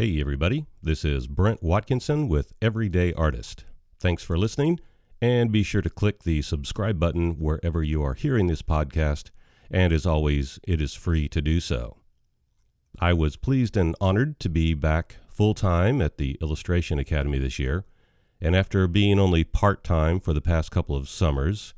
Hey, everybody. This is Brent Watkinson with Everyday Artist. Thanks for listening, and be sure to click the subscribe button wherever you are hearing this podcast. And as always, it is free to do so. I was pleased and honored to be back full time at the Illustration Academy this year. And after being only part time for the past couple of summers,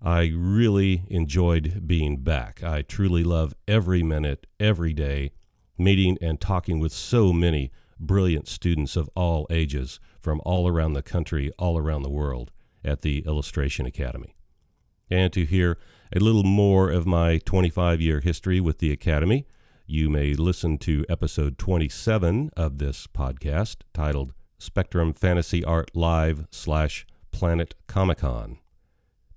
I really enjoyed being back. I truly love every minute, every day, meeting and talking with so many brilliant students of all ages from all around the country, all around the world at the Illustration Academy. And to hear a little more of my 25 year history with the Academy, you may listen to episode 27 of this podcast titled Spectrum Fantasy Art Live slash Planet Comic Con.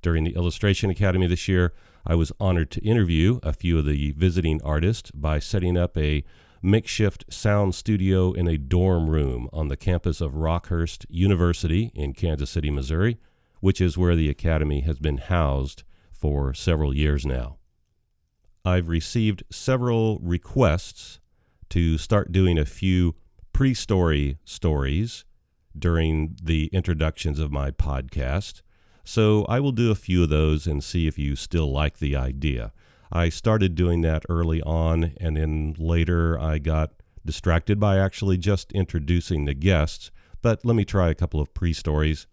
During the Illustration Academy this year, I was honored to interview a few of the visiting artists by setting up a makeshift sound studio in a dorm room on the campus of Rockhurst University in Kansas City, Missouri, which is where the Academy has been housed for several years now. I've received several requests to start doing a few pre story stories during the introductions of my podcast. So I will do a few of those and see if you still like the idea. I started doing that early on, and then later I got distracted by actually just introducing the guests. But let me try a couple of pre stories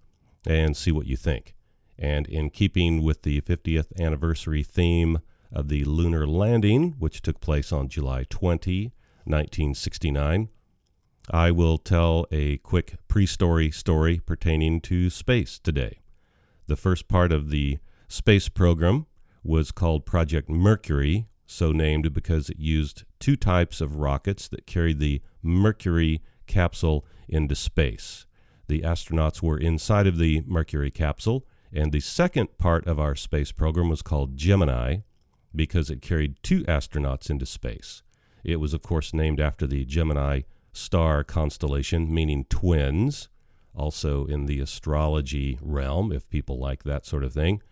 and see what you think. And in keeping with the 50th anniversary theme of the lunar landing, which took place on July 20, 1969, I will tell a quick pre story story pertaining to space today. The first part of the space program was called Project Mercury, so named because it used two types of rockets that carried the Mercury capsule into space. The astronauts were inside of the Mercury capsule, and the second part of our space program was called Gemini because it carried two astronauts into space. It was, of course, named after the Gemini star constellation, meaning twins also in the astrology realm, if people like that sort of thing.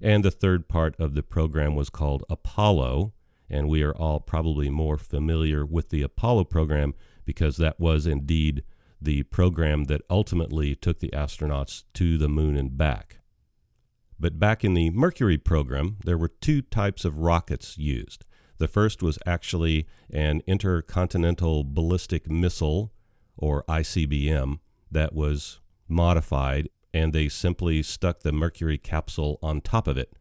And the third part of the program was called Apollo, and we are all probably more familiar with the Apollo program because that was indeed the program that ultimately took the astronauts to the moon and back. But back in the Mercury program, there were two types of rockets used. The first was actually an intercontinental ballistic missile, or ICBM, that was modified, and they simply stuck the Mercury capsule on top of it.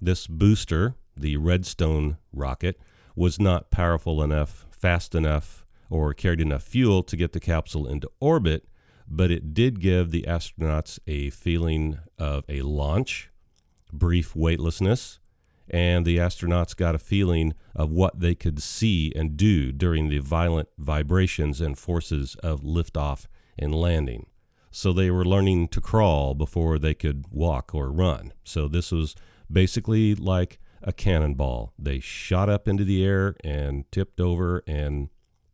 This booster, the Redstone rocket, was not powerful enough, fast enough, or carried enough fuel to get the capsule into orbit, but it did give the astronauts a feeling of a launch, brief weightlessness, and the astronauts got a feeling of what they could see and do during the violent vibrations and forces of liftoff and landing. So they were learning to crawl before they could walk or run. So this was basically like a cannonball. They shot up into the air and tipped over and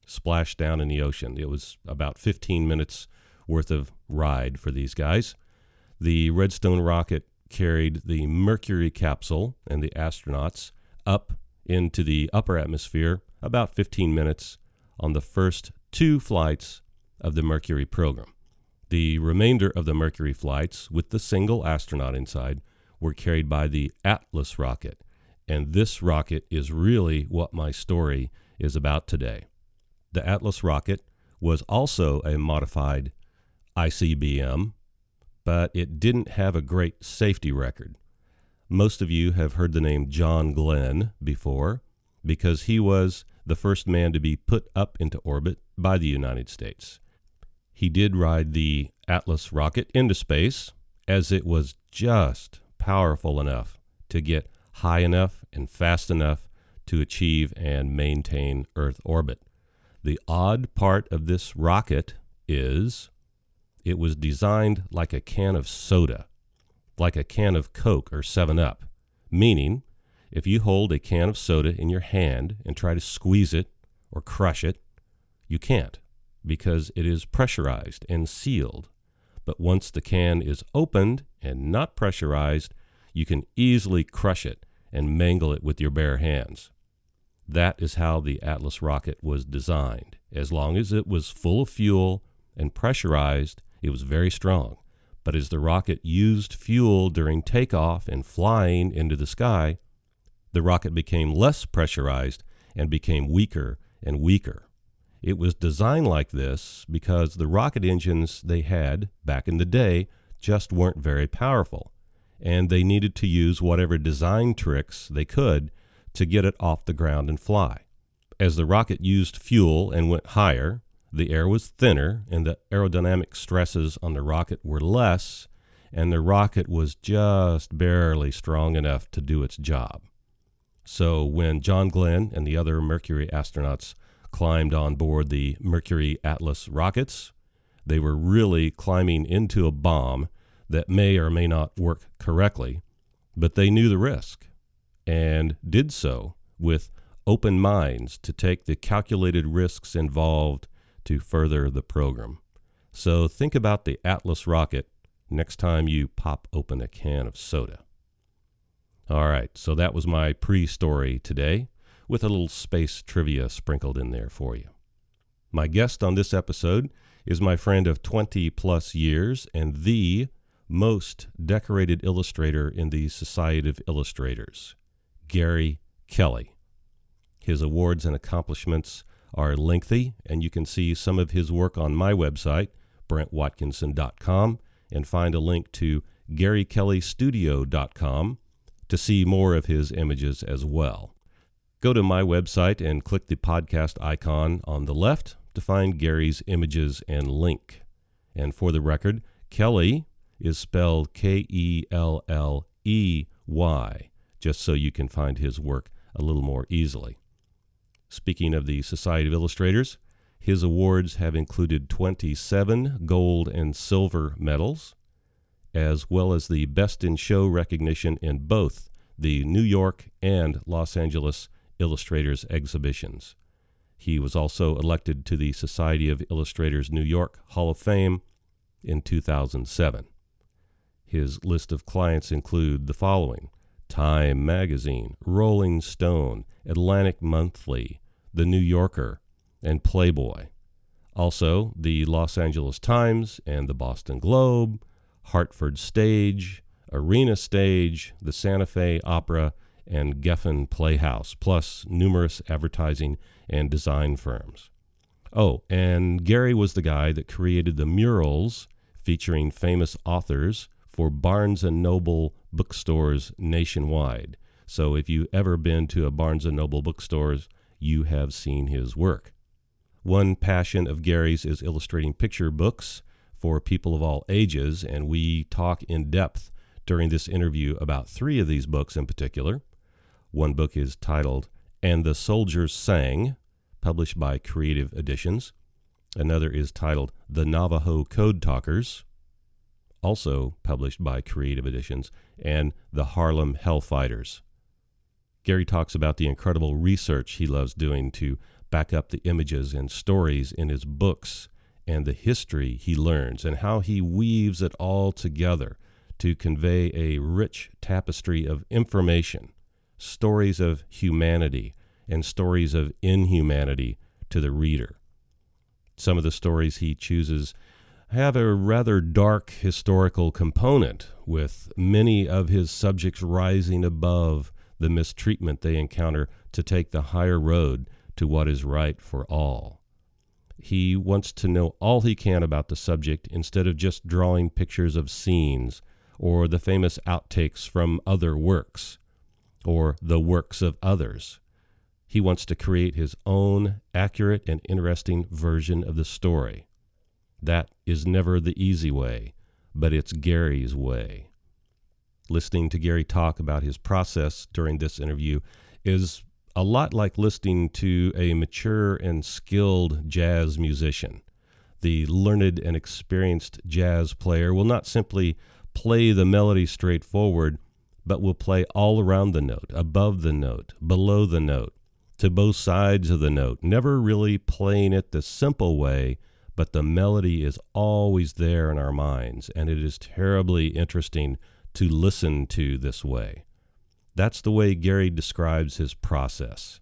splashed down in the ocean. It was about 15 minutes worth of ride for these guys. The Redstone rocket carried the Mercury capsule and the astronauts up into the upper atmosphere about 15 minutes on the first two flights of the Mercury program. The remainder of the Mercury flights, with the single astronaut inside, were carried by the Atlas rocket. And this rocket is really what my story is about today. The Atlas rocket was also a modified ICBM, but it didn't have a great safety record. Most of you have heard the name John Glenn before because he was the first man to be put up into orbit by the United States. He did ride the Atlas rocket into space as it was just powerful enough to get high enough and fast enough to achieve and maintain Earth orbit. The odd part of this rocket is it was designed like a can of soda, like a can of Coke or 7 Up, meaning if you hold a can of soda in your hand and try to squeeze it or crush it, you can't because it is pressurized and sealed. But once the can is opened and not pressurized, you can easily crush it and mangle it with your bare hands. That is how the Atlas rocket was designed. As long as it was full of fuel and pressurized, it was very strong. But as the rocket used fuel during takeoff and flying into the sky, the rocket became less pressurized and became weaker and weaker. It was designed like this because the rocket engines they had back in the day just weren't very powerful, and they needed to use whatever design tricks they could to get it off the ground and fly. As the rocket used fuel and went higher, the air was thinner and the aerodynamic stresses on the rocket were less, and the rocket was just barely strong enough to do its job. So when John Glenn and the other Mercury astronauts climbed on board the Mercury Atlas rockets, they were really climbing into a bomb that may or may not work correctly, but they knew the risk and did so with open minds to take the calculated risks involved to further the program. So think about the Atlas rocket next time you pop open a can of soda. All right, so that was my pre story today with a little space trivia sprinkled in there for you. My guest on this episode is my friend of 20 plus years and the most decorated illustrator in the Society of Illustrators, Gary Kelley. His awards and accomplishments are lengthy, and you can see some of his work on my website, brentwatkinson.com, and find a link to garykelleystudio.com to see more of his images as well. Go to my website and click the podcast icon on the left to find Gary's images and link. And for the record, Kelley is spelled K E L L E Y, just so you can find his work a little more easily. Speaking of the Society of Illustrators, his awards have included 27 gold and silver medals, as well as the Best in Show recognition in both the New York and Los Angeles Illustrators exhibitions. He was also elected to the Society of Illustrators New York Hall of Fame in 2007. His list of clients include the following Time Magazine, Rolling Stone, Atlantic Monthly, The New Yorker, and Playboy. Also, the Los Angeles Times and the Boston Globe, Hartford Stage, Arena Stage, the Santa Fe Opera, and Geffen Playhouse, plus numerous advertising and design firms. Oh, and Gary was the guy that created the murals featuring famous authors for Barnes and Noble bookstores nationwide. So if you've ever been to a Barnes and Noble bookstores, you have seen his work. One passion of Gary's is illustrating picture books for people of all ages, and we talk in depth during this interview about three of these books in particular. One book is titled And the Soldiers Sang, published by Creative Editions. Another is titled The Navajo Code Talkers, also published by Creative Editions, and The Harlem Hellfighters. Gary talks about the incredible research he loves doing to back up the images and stories in his books and the history he learns and how he weaves it all together to convey a rich tapestry of information stories of humanity and stories of inhumanity to the reader. Some of the stories he chooses have a rather dark historical component, with many of his subjects rising above the mistreatment they encounter to take the higher road to what is right for all. He wants to know all he can about the subject instead of just drawing pictures of scenes or the famous outtakes from other works or the works of others. He wants to create his own accurate and interesting version of the story. That is never the easy way, but it's Gary's way. Listening to Gary talk about his process during this interview is a lot like listening to a mature and skilled jazz musician. The learned and experienced jazz player will not simply play the melody straightforward but will play all around the note, above the note, below the note, to both sides of the note, never really playing it the simple way, but the melody is always there in our minds, and it is terribly interesting to listen to this way. That's the way Gary describes his process.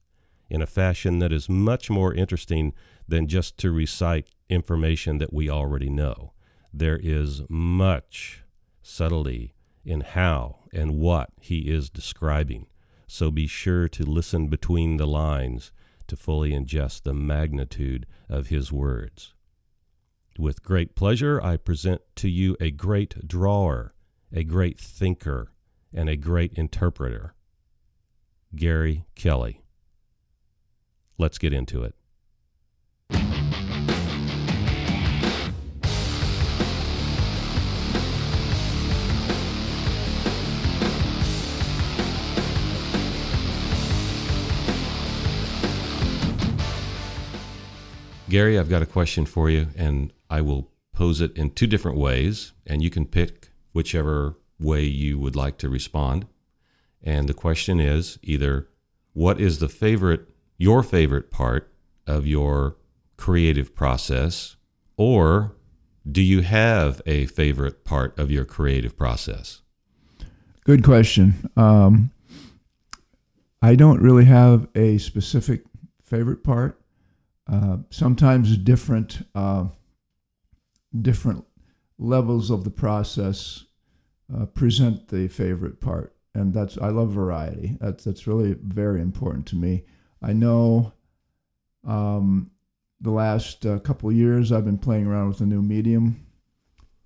in a fashion that is much more interesting than just to recite information that we already know. There is much subtlety in how and what he is describing. So be sure to listen between the lines to fully ingest the magnitude of his words. With great pleasure, I present to you a great drawer, a great thinker, and a great interpreter, Gary Kelley. Let's get into it. Gary, I've got a question for you, and I will pose it in two different ways, and you can pick whichever way you would like to respond. And the question is either what is the favorite, your favorite part of your creative process, or do you have a favorite part of your creative process? Good question. Um, I don't really have a specific favorite part. Uh, sometimes different uh, different levels of the process uh, present the favorite part, and that's I love variety. That's that's really very important to me. I know um, the last uh, couple years I've been playing around with a new medium,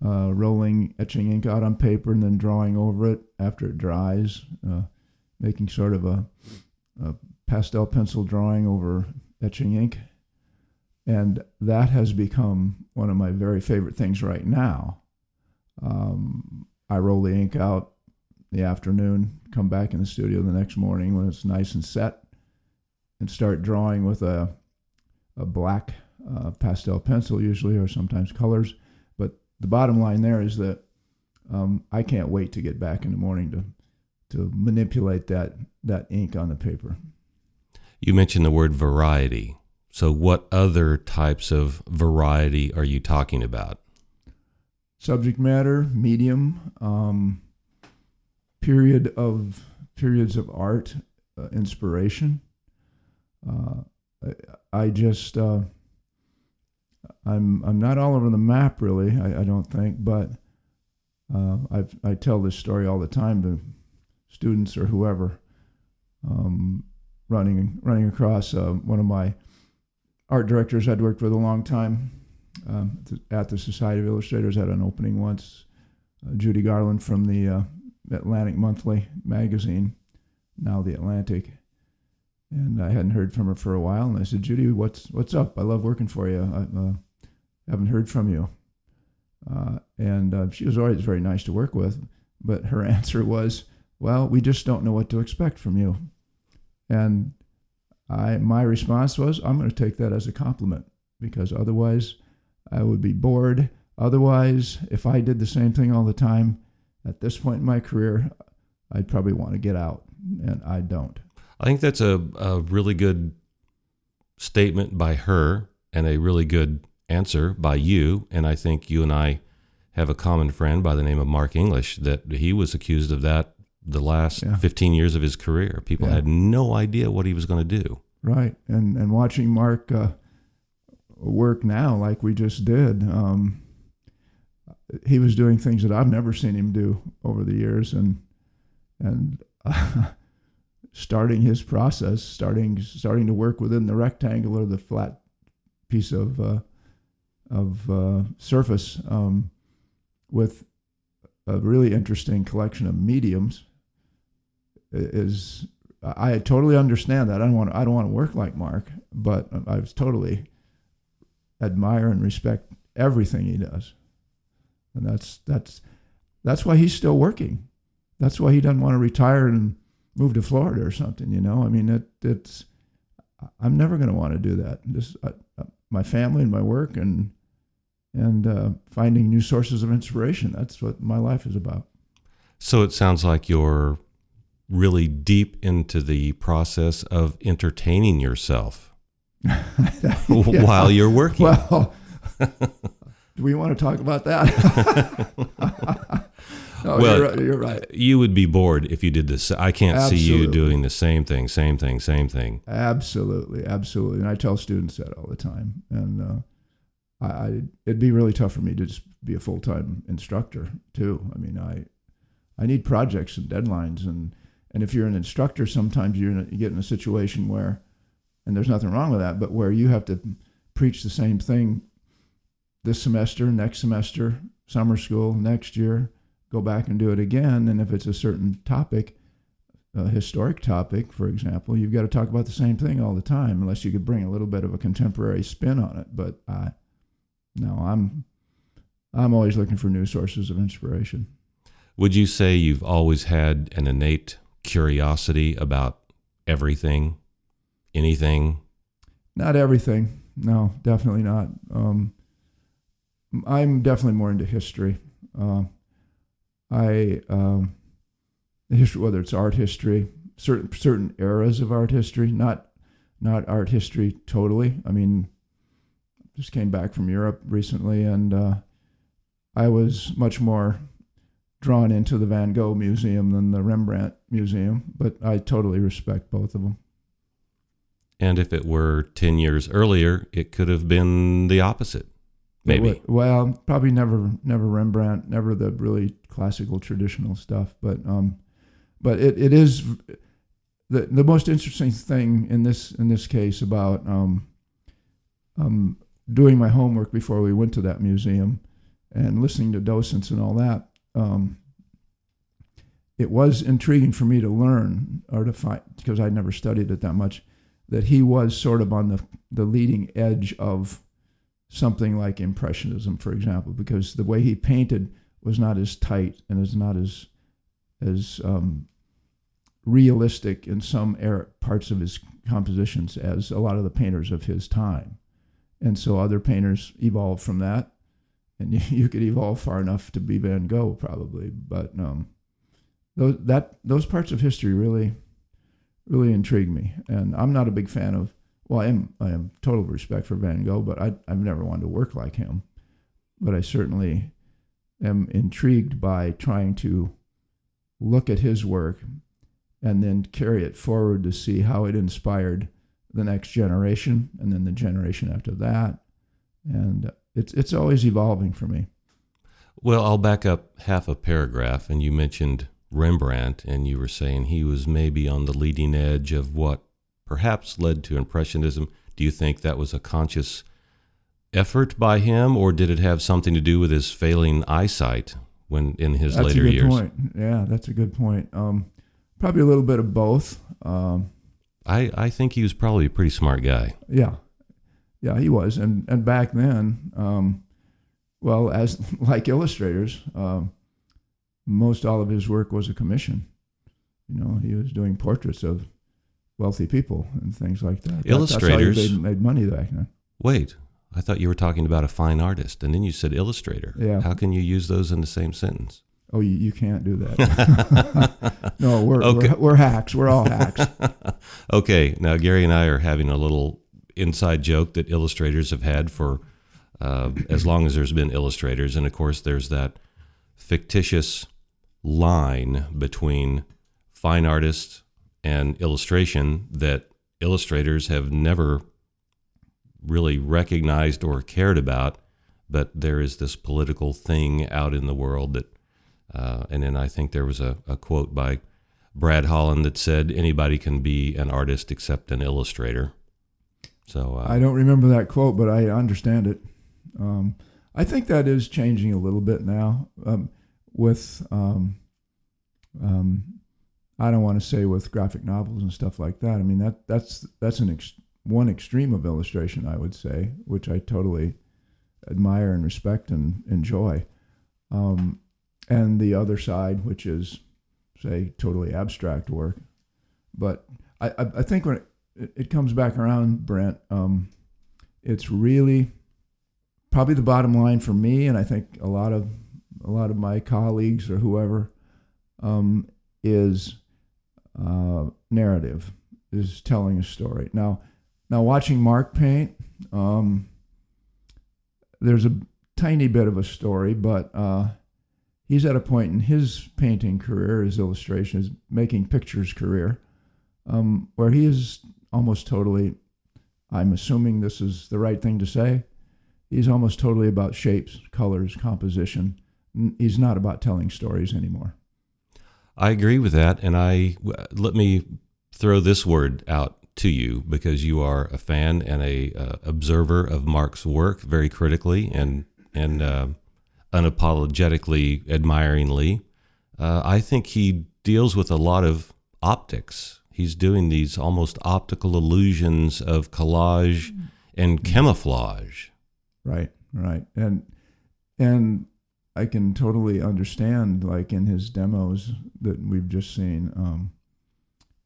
uh, rolling etching ink out on paper and then drawing over it after it dries, making sort of a, a pastel pencil drawing over etching ink and that has become one of my very favorite things right now. Um, I roll the ink out the afternoon, come back in the studio the next morning when it's nice and set, and start drawing with a, a black uh, pastel pencil, usually, or sometimes colors. But the bottom line there is that um, I can't wait to get back in the morning to to manipulate that that ink on the paper. You mentioned the word variety. So, what other types of variety are you talking about? Subject matter, medium, um, period of periods of art, uh, inspiration. Uh, I, I, just uh, I'm I'm not all over the map really. I, I don't think, but uh, I I tell this story all the time to students or whoever um, running running across uh, one of my art directors I'd worked with a long time um, at the Society of Illustrators had an opening once. Uh, Judy Garlan from the uh, Atlantic Monthly magazine, now the Atlantic, and I hadn't heard from her for a while. And I said, Judy, what's what's up? I love working for you. I uh, haven't heard from you. Uh, and uh, she was always very nice to work with, but her answer was, "Well, we just don't know what to expect from you." And I my response was, I'm going to take that as a compliment because otherwise I would be bored. Otherwise, if I did the same thing all the time at this point in my career, I'd probably want to get out, and I don't. I think that's a, a really good statement by her and a really good answer by you. And I think you and I have a common friend by the name of Mark English that he was accused of that the last yeah. 15 years of his career. People yeah. had no idea what he was going to do. Right. And and watching Mark uh, work now like we just did, um, he was doing things that I've never seen him do over the years and and uh, starting his process, starting starting to work within the rectangle or the flat piece of uh, of uh, surface um, with a really interesting collection of mediums is I totally understand that. I don't want I don't want to work like Mark, but I totally admire and respect everything he does, and that's that's that's why he's still working. That's why he doesn't want to retire and move to Florida or something. You know, I mean, it, it's I'm never going to want to do that. Just uh, my family and my work and and uh, finding new sources of inspiration. That's what my life is about. So it sounds like you're really deep into the process of entertaining yourself while you're working. Well, do we want to talk about that? No, Well, you're, right, you're right. You would be bored if you did this. I can't see you doing the same thing, same thing, same thing. Absolutely, absolutely. And I tell students that all the time. And uh, I, I, it'd be really tough for me to just be a full time instructor too. I mean, I, I need projects and deadlines, and and if you're an instructor, sometimes you're a, you get in a situation where, and there's nothing wrong with that, but where you have to preach the same thing this semester, next semester, summer school, next year, go back and do it again. And if it's a certain topic, a historic topic, for example, you've got to talk about the same thing all the time, unless you could bring a little bit of a contemporary spin on it. But uh, no, I'm I'm always looking for new sources of inspiration. Would you say you've always had an innate curiosity about everything, anything? Not everything, no, definitely not. Um, I'm definitely more into history. Uh, I um, history, whether it's art history, certain certain eras of art history, not not art history totally. I mean, just came back from Europe recently, and uh, I was much more drawn into the Van Gogh Museum than the Rembrandt Museum, but I totally respect both of them. And if it were 10 years earlier, it could have been the opposite. Maybe. Well, probably never, never Rembrandt, never the really classical traditional stuff. But, um, but it, it is the the most interesting thing in this in this case about um, um, doing my homework before we went to that museum and listening to docents and all that. Um, it was intriguing for me to learn or to find because I never studied it that much that he was sort of on the the leading edge of something like impressionism for example because the way he painted was not as tight and is not as as um, realistic in some er- parts of his compositions as a lot of the painters of his time. And so other painters evolved from that and you, you could evolve far enough to be van gogh probably but um, those that those parts of history really really intrigue me. And i'm not a big fan of well i am i am total respect for van gogh but I, i've never wanted to work like him. But i certainly am intrigued by trying to look at his work and then carry it forward to see how it inspired the next generation and then the generation after that. And it's it's always evolving for me Well, I'll back up half a paragraph. And you mentioned Rembrandt, and you were saying he was maybe on the leading edge of what perhaps led to Impressionism. Do you think that was a conscious effort by him, or did it have something to do with his failing eyesight when in his later years? that's later a good years? point yeah that's a good point um, probably a little bit of both um, I, I think he was probably a pretty smart guy. Yeah, yeah, he was, and and back then, um, well, as like illustrators, um, most all of his work was a commission. You know, he was doing portraits of wealthy people and things like that. That- Illustrators- that's how he made, made money back then. Wait, I thought you were talking about a fine artist, and then you said illustrator. Yeah. How can you use those in the same sentence? Oh, you, you can't do that. no, we're, Okay. we're we're hacks. We're all hacks. okay, now Gary and I are having a little inside joke that illustrators have had for uh, as long as there's been illustrators, and of course, there's that fictitious line between fine artists and illustration that illustrators have never really recognized or cared about, but there is this political thing out in the world that, uh, and then I think there was a, a quote by Brad Holland that said anybody can be an artist except an illustrator. So uh, I don't remember that quote, but I understand it. Um, I think that is changing a little bit now. Um, with um, um, I don't want to say with graphic novels and stuff like that. I mean that that's that's an ex- one extreme of illustration, I would say, which I totally admire and respect and enjoy. Um, and the other side, which is say totally abstract work. But I, I, I think when it, it, it comes back around, Brent, um, it's really probably the bottom line for me, and I think a lot of a lot of my colleagues or whoever um, is uh, narrative, is telling a story. Now, now watching Mark paint, um, there's a tiny bit of a story, but uh, he's at a point in his painting career, his illustration, his making pictures career, um, where he is almost totally. I'm assuming this is the right thing to say. He's almost totally about shapes, colors, composition. He's not about telling stories anymore. I agree with that, and I let me throw this word out to you because you are a fan and a uh, observer of Mark's work very critically and and uh, unapologetically admiringly. Uh, I think he deals with a lot of optics. He's doing these almost optical illusions of collage and camouflage. Right, right, and and I can totally understand, like in his demos that we've just seen. Um,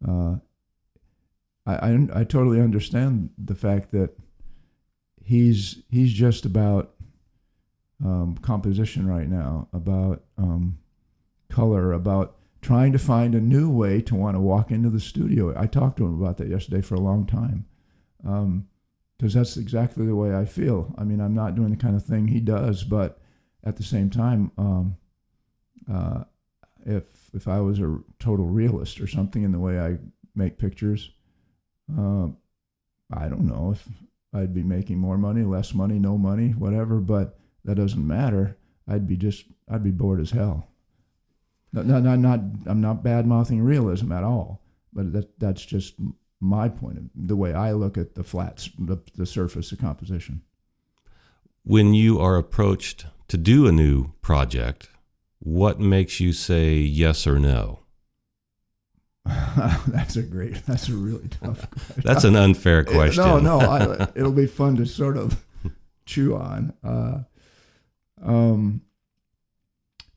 uh, I, I, I totally understand the fact that he's he's just about um, composition right now, about um, color, about trying to find a new way to want to walk into the studio. I talked to him about that yesterday for a long time, because um, that's exactly the way I feel. I mean, I'm not doing the kind of thing he does, but at the same time, um, uh, if if I was a total realist or something in the way I make pictures, uh, I don't know if I'd be making more money, less money, no money, whatever. But that doesn't matter. I'd be just I'd be bored as hell. Not not, not I'm not bad mouthing realism at all, but that that's just my point of the way I look at the flats, the, the surface of composition. When you are approached to do a new project, what makes you say yes or no? that's a great. That's a really tough. Question. that's an unfair question. no, no. I, it'll be fun to sort of chew on. Uh, um,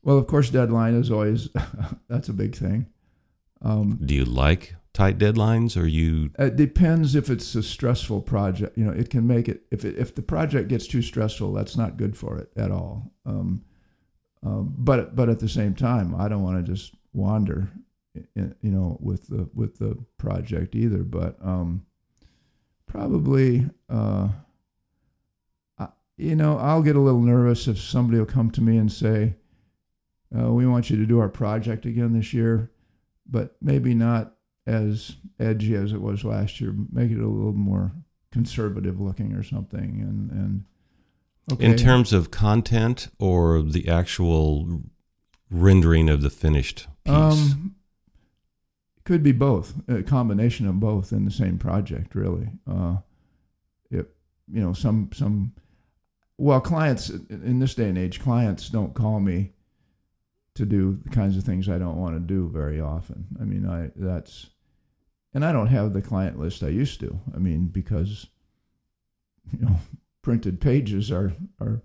well, of course, deadline is always that's a big thing. Um, Do you like tight deadlines, or you? It depends if it's a stressful project. You know, it can make it if it, if the project gets too stressful, that's not good for it at all. Um, um, but but at the same time, I don't want to just wander you know, with the with the project either. But um, probably, uh, I, you know, I'll get a little nervous if somebody will come to me and say, uh, "We want you to do our project again this year," but maybe not as edgy as it was last year. Make it a little more conservative looking or something, and and. Okay. In terms of content or the actual rendering of the finished piece? Um, could be both, a combination of both in the same project, really. Uh, it, you know, some some. Well, clients in this day and age, clients don't call me to do the kinds of things I don't want to do very often. I mean, I that's, and I don't have the client list I used to. I mean, because, you know, printed pages are are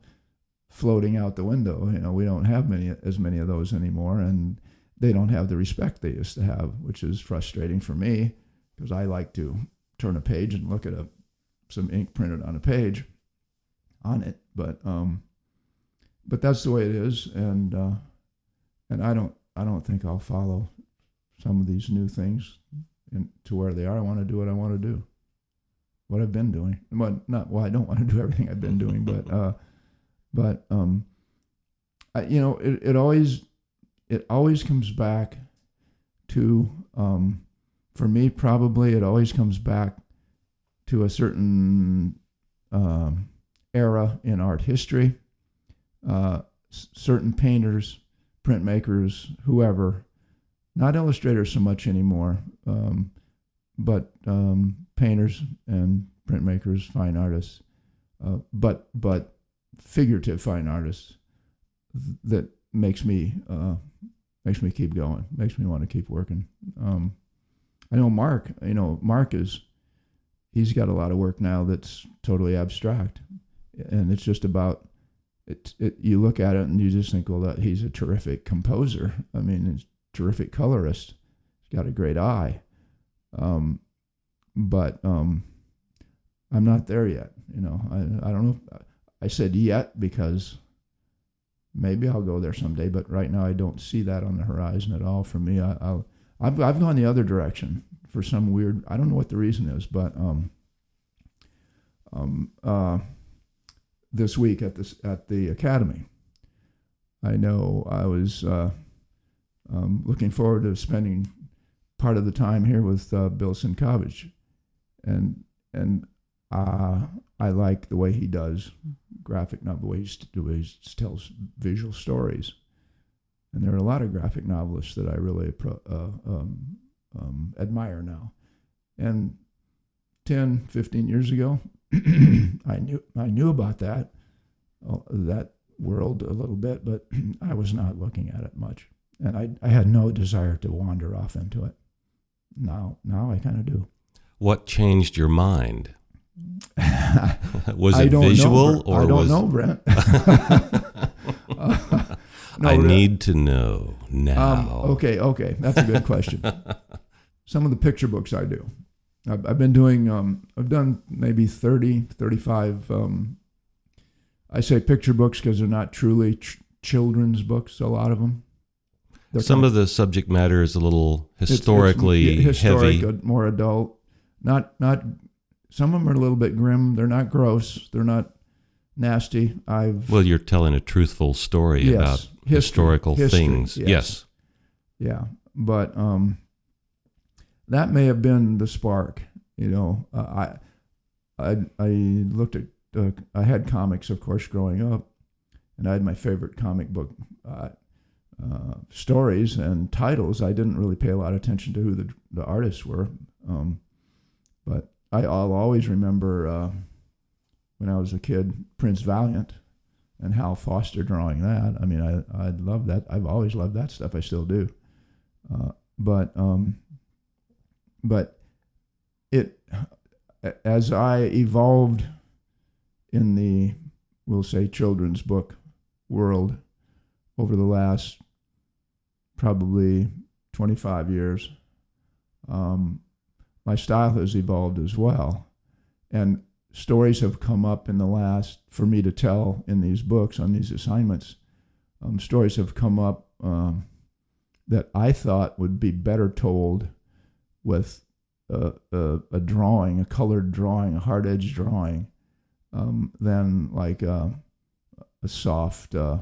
floating out the window. You know, we don't have many as many of those anymore, and they don't have the respect they used to have, which is frustrating for me because I like to turn a page and look at a some ink printed on a page on it. But um, but that's the way it is, and uh, and I don't I don't think I'll follow some of these new things in, to where they are. I want to do what I want to do, what I've been doing. But not well, I don't want to do everything I've been doing, but uh, but um, I, you know, it, it always it always comes back to, um, for me, probably it always comes back to a certain um, era in art history. Uh, s- certain painters, printmakers, whoever, not illustrators so much anymore, um, but um, painters and printmakers, fine artists, uh, but but figurative fine artists that makes me uh, makes me keep going, makes me want to keep working. Um, I know Mark. You know Mark is he's got a lot of work now that's totally abstract, and it's just about it. it you look at it and you just think, well, that he's a terrific composer. I mean, he's a terrific colorist. He's got a great eye, um, but um, I'm not there yet. You know, I I don't know. If, I said yet because maybe I'll go there someday, but right now I don't see that on the horizon at all for me. I, will I've, I've gone the other direction for some weird, I don't know what the reason is, but um, um, uh, this week at this at the academy, I know I was uh, um, looking forward to spending part of the time here with uh, Bill Sienkiewicz, and and uh, I like the way he does graphic novel, the way he, tells visual stories. And there are a lot of graphic novelists that I really appro- uh, um, um, admire now. And 10, 15 years ago, I knew I knew about that uh, that world a little bit, but I was not looking at it much, and I I had no desire to wander off into it. Now now I kind of do. What changed your mind? was it visual know, or I don't was know, Brent. Uh, no, I need to know now. Um, okay, okay, that's a good question. Some of the picture books I do. I've, I've been doing. Um, I've done maybe 30, 35. Um, I say picture books because they're not truly ch- children's books. A lot of them. They're Some kind of the subject matter is a little it's- it's historically historic, heavy. uh, more adult. Not not. Some of them are a little bit grim. They're not gross. They're not nasty. I've Well, you're telling a truthful story Yes, about history, historical history, things. yes. yes. Yeah, but um, that may have been the spark. You know, uh, I, I I looked at uh, I had comics, of course, growing up, and I had my favorite comic book uh, uh, stories and titles. I didn't really pay a lot of attention to who the the artists were, um, but I, I'll always remember uh, when I was a kid, Prince Valiant. And Hal Foster drawing that. I mean, I I love that. I've always loved that stuff. I still do. Uh, but um, but it as I evolved in the we'll say children's book world over the last probably 25 years um, my style has evolved as well. And stories have come up in the last for me to tell in these books on these assignments um, stories have come up um, that I thought would be better told with a, a, a drawing, a colored drawing, a hard edge drawing, um, than like a, a soft, uh,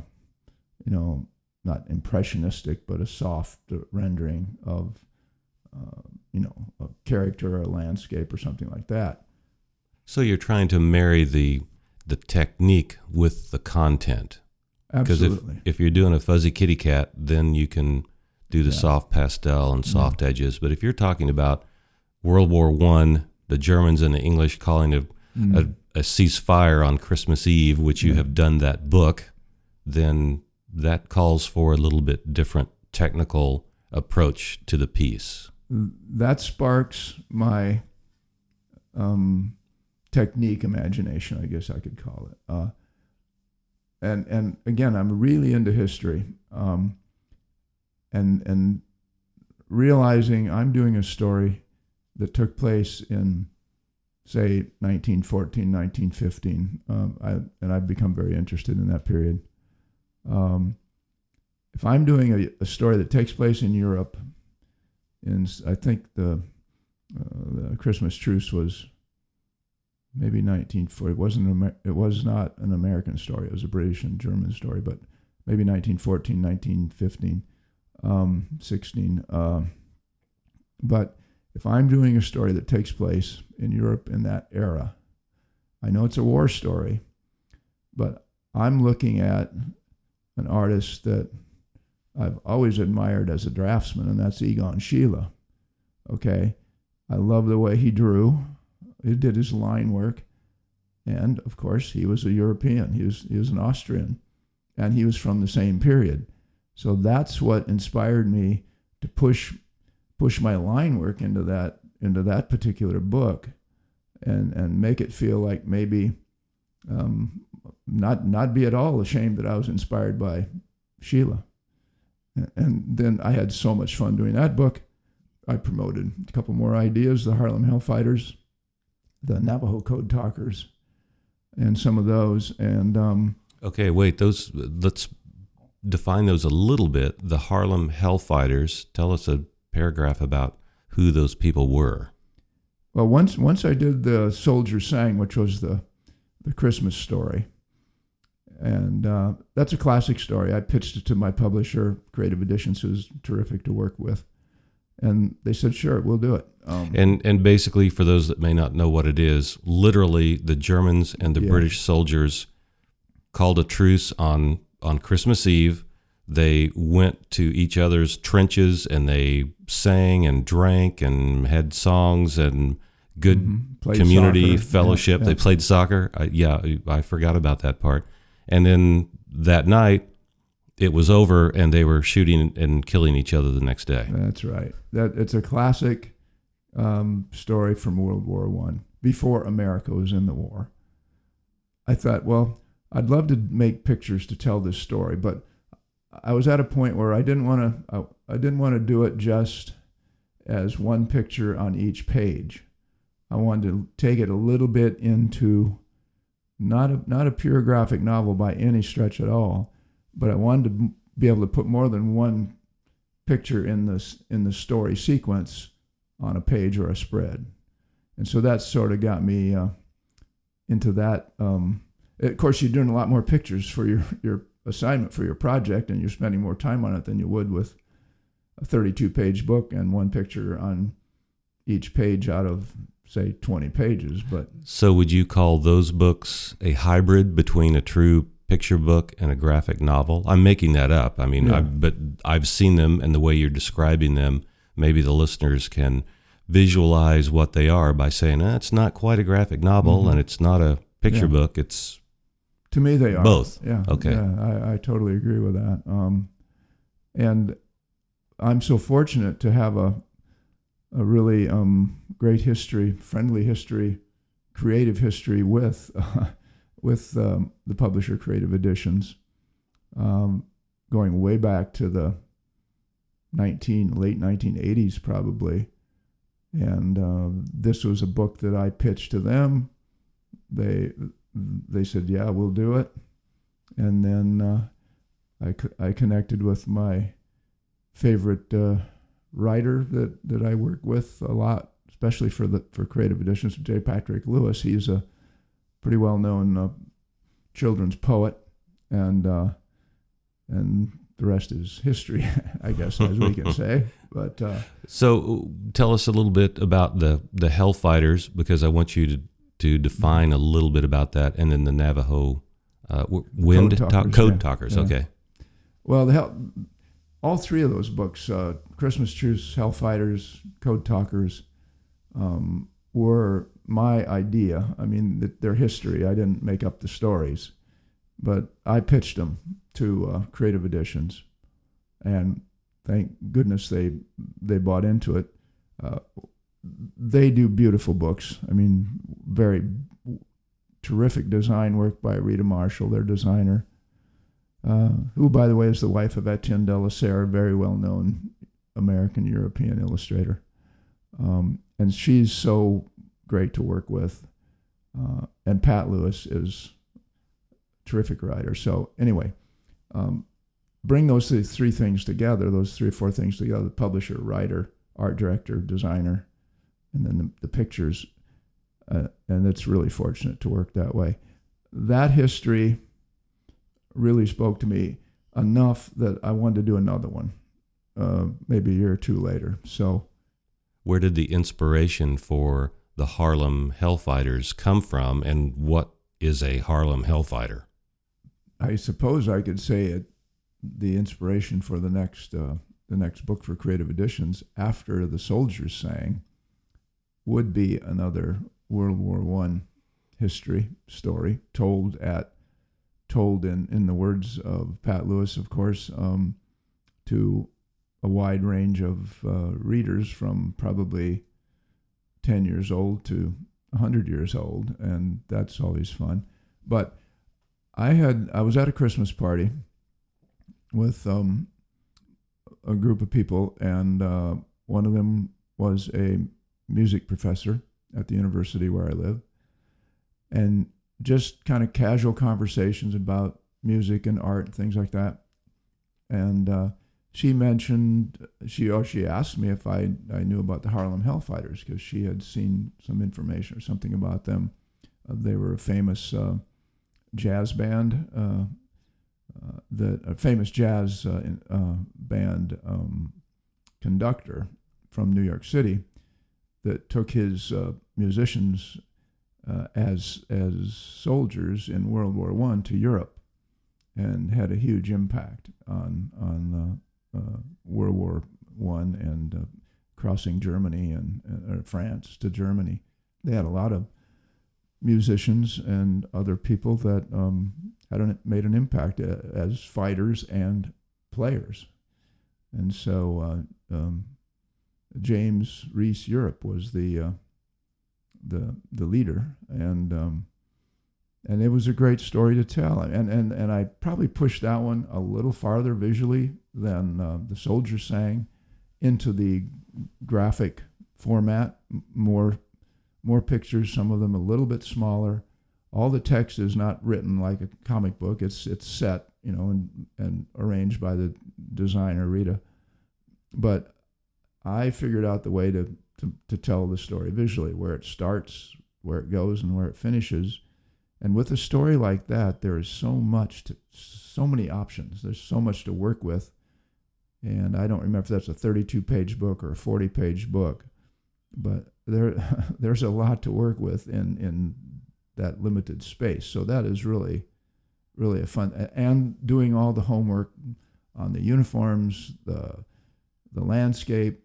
you know, not impressionistic, but a soft rendering of, uh, you know, a character or a landscape or something like that. So you're trying to marry the the technique with the content. Because if, Absolutely. if you're doing a fuzzy kitty cat, then you can do the Yeah. soft pastel and soft edges. But if you're talking about World War One, the Germans and the English calling a, Mm. a, a ceasefire on Christmas Eve, which you Yeah. have done that book, then that calls for a little bit different technical approach to the piece. that sparks my um, technique imagination, I guess I could call it. Uh, and and again, I'm really into history, um, and and realizing I'm doing a story that took place in say 1914, 1915, um, I, and I've become very interested in that period. Um, if I'm doing a, a story that takes place in Europe, in i think the, uh, the Christmas truce was maybe 1940. It wasn't. Amer- it was not an American story. It was a British and German story, but maybe 1914, 1915, um, 16. Uh, but if I'm doing a story that takes place in Europe in that era, I know it's a war story, but I'm looking at an artist that I've always admired as a draftsman, and that's Egon Schiele. Okay. I love the way he drew. He did his line work. And of course, he was a European. He was, he was an Austrian. And he was from the same period. So that's what inspired me to push push my line work into that into that particular book and and make it feel like maybe um, not not be at all ashamed that I was inspired by Schiele. And then I had so much fun doing that book. I promoted a couple more ideas: the Harlem Hellfighters, the Navajo Code Talkers, and some of those. And um, Okay, wait. Those let's define those a little bit. The Harlem Hellfighters. Tell us a paragraph about who those people were. well, once once I did the Soldier Sang, which was the the Christmas story, And uh, that's a classic story. I pitched it to my publisher, Creative Editions, who's terrific to work with. And they said, sure, we'll do it. Um, And and basically, for those that may not know what it is, literally the Germans and the Yeah. British soldiers called a truce on on Christmas Eve. They went to each other's trenches and they sang and drank and had songs and good mhm, community soccer. fellowship. Yeah, They played soccer. I, yeah, I forgot about that part. And then that night, it was over, and they were shooting and killing each other the next day. That's right. That it's a classic um, story from World War One. Before America was in the war, I thought, well, I'd love to make pictures to tell this story, but I was at a point where I didn't want to. I, I didn't want to do it just as one picture on each page. I wanted to take it a little bit into not a not a pure graphic novel by any stretch at all, but I wanted to be able to put more than one picture in this in the story sequence on a page or a spread, and so that sort of got me uh, into that. Um, of course, you're doing a lot more pictures for your your assignment for your project, and you're spending more time on it than you would with a 32 page book and one picture on each page out of say 20 pages. But So, would you call those books a hybrid between a true picture book and a graphic novel? I'm making that up. I mean, Yeah. I, but I've seen them, and the way you're describing them, maybe the listeners can visualize what they are by saying, eh, "It's not quite a graphic novel, Mhm. and it's not a picture Yeah. book. It's To me, they are Both. Yeah. Okay. Yeah, I, I totally agree with that. Um, and I'm so fortunate to have a a really um, great history, friendly history, creative history with with um, the publisher Creative Editions, um, going way back to the nineteen late 1980s probably. And uh, this was a book that I pitched to them. They they said, "Yeah, we'll do it." And then uh, I co- I connected with my favorite uh, writer that that I work with a lot, especially for the for creative editions. J. Patrick Lewis. He's a pretty well known uh, children's poet, and uh, and the rest is history, I guess, as we can say. But uh, so. Tell us a little bit about the the Hellfighters, because I want you to to define a little bit about that, and then the Navajo uh, wind Code talk- Talkers, code yeah. talkers. Yeah. Okay. Well, the hell, all three of those books, uh, Christmas Truce, Hellfighters, Code Talkers, um, were my idea. I mean, th- their history. I didn't make up the stories, but I pitched them to uh, Creative Editions, and thank goodness they they bought into it. Uh, they do beautiful books. I mean, very terrific design work by Rita Marshall, their designer uh, who, by the way, is the wife of Etienne Delessert, a very well known American European illustrator. Um, and she's so great to work with. Uh, and Pat Lewis is a terrific writer. So, anyway, um, bring those three things together, those three or four things together the publisher, writer, art director, designer, and then the, the pictures. Uh, and it's really fortunate to work that way. That history really spoke to me enough that I wanted to do another one, uh, maybe a year or two later. So Where did the inspiration for the Harlem Hellfighters come from, and what is a Harlem Hellfighter? I suppose I could say it, the inspiration for the next uh, the next book for Creative Editions after the soldiers sang would be another World War One history story told at told in in the words of Pat Lewis, of course, um, to a wide range of uh, readers from probably ten years old to hundred years old, and that's always fun. But I had I was at a Christmas party with um, a group of people, and uh, one of them was a music professor at the university where I live, and just kind of casual conversations about music and art and things like that. And uh, she mentioned she oh she asked me if I I knew about the Harlem Hellfighters because she had seen some information or something about them. Uh, they were a famous uh, jazz band, uh, uh, the a famous jazz uh, in- band um, conductor from New York City that took his uh, musicians uh, as as soldiers in World War One to Europe, and had a huge impact on on uh, uh, World War One and uh, crossing Germany and France to Germany. They had a lot of musicians and other people that um, had an, made an impact as fighters and players, and so uh, um, James Reese Europe was the uh, the the leader, and um, and it was a great story to tell. And and and I probably pushed that one a little farther visually than uh, the soldier sang into the graphic format, more more pictures, some of them a little bit smaller. All the text is not written like a comic book. It's it's set, you know, and and arranged by the designer Rita. But I figured out the way to, to, to tell the story visually, where it starts, where it goes, and where it finishes. And with a story like that, there is so much to, so many options. There's so much to work with. And I don't remember if that's a 32 page book or a 40 page book, but there there's a lot to work with in in that limited space. So that is really really a fun and doing all the homework on the uniforms, the the landscape,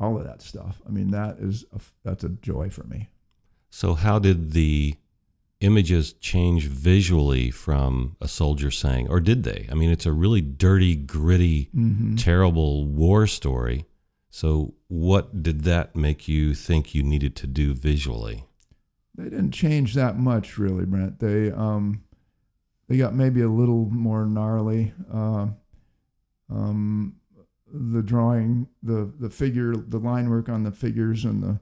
all of that stuff. I mean, that is a, that's a joy for me. So, how did the images change visually from a soldier saying, or did they? I mean, it's a really dirty, gritty, Mm-hmm. terrible war story. So, what did that make you think you needed to do visually? They didn't change that much, really, Brent. They um, they got maybe a little more gnarly. Uh, um, the drawing, the the figure, the line work on the figures and the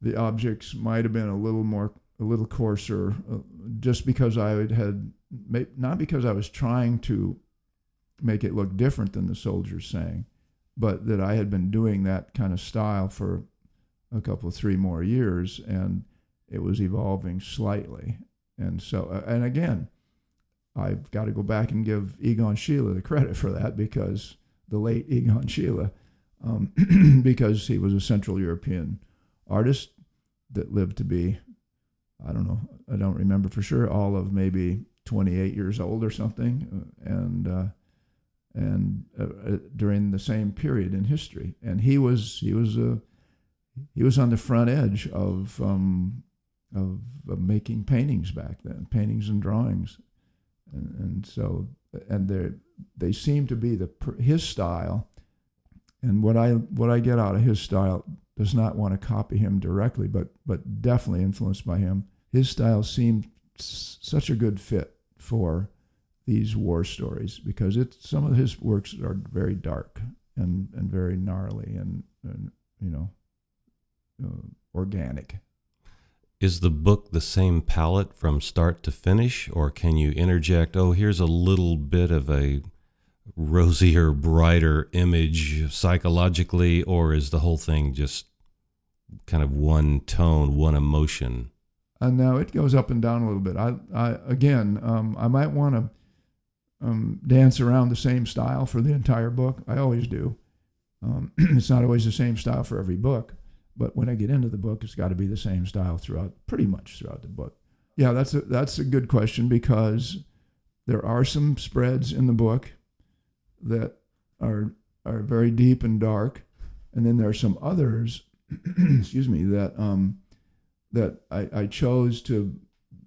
the objects might have been a little more, a little coarser, uh, just because I had not because I was trying to make it look different than the soldiers sang, but that I had been doing that kind of style for a couple, three more years, and it was evolving slightly. And so, and again, I've got to go back and give Egon Schiele the credit for that because the late Egon Schiele, um, because he was a Central European artist that lived to be, I don't know, I don't remember for sure, all of maybe 28 years old or something, uh, and uh, and uh, uh, during the same period in history, and he was he was a he was on the front edge of um, of, of making paintings back then, paintings and drawings, and, and so and they they seem to be the his style, and what I what I get out of his style does not want to copy him directly, but but definitely influenced by him. His style seemed s- such a good fit for these war stories because it some of his works are very dark and and very gnarly and, and you know uh, organic. Is the book the same palette from start to finish, or can you interject, oh, here's a little bit of a rosier, brighter image psychologically, or is the whole thing just kind of one tone, one emotion? And now it goes up and down a little bit. I, I again, um, I might want to um, dance around the same style for the entire book. I always do. Um, it's not always the same style for every book, but when I get into the book, it's got to be the same style throughout, pretty much throughout the book. Yeah, that's a that's a good question because there are some spreads in the book that are are very deep and dark, and then there are some others, excuse me, that um, that I, I chose to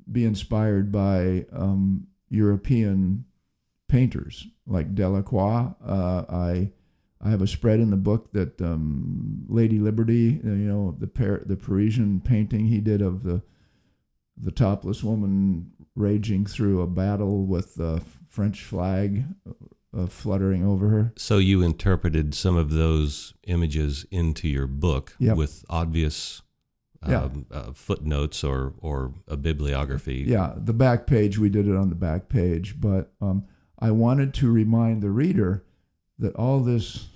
be inspired by um, European painters like Delacroix. Uh, I I have a spread in the book that um, Lady Liberty, uh, you know, the Par- the Parisian painting he did of the the topless woman raging through a battle with the French flag uh, fluttering over her. So you interpreted some of those images into your book Yep. with obvious Yeah. um, uh, footnotes or, or a bibliography. Yeah, the back page, we did it on the back page, but um, I wanted to remind the reader that all this,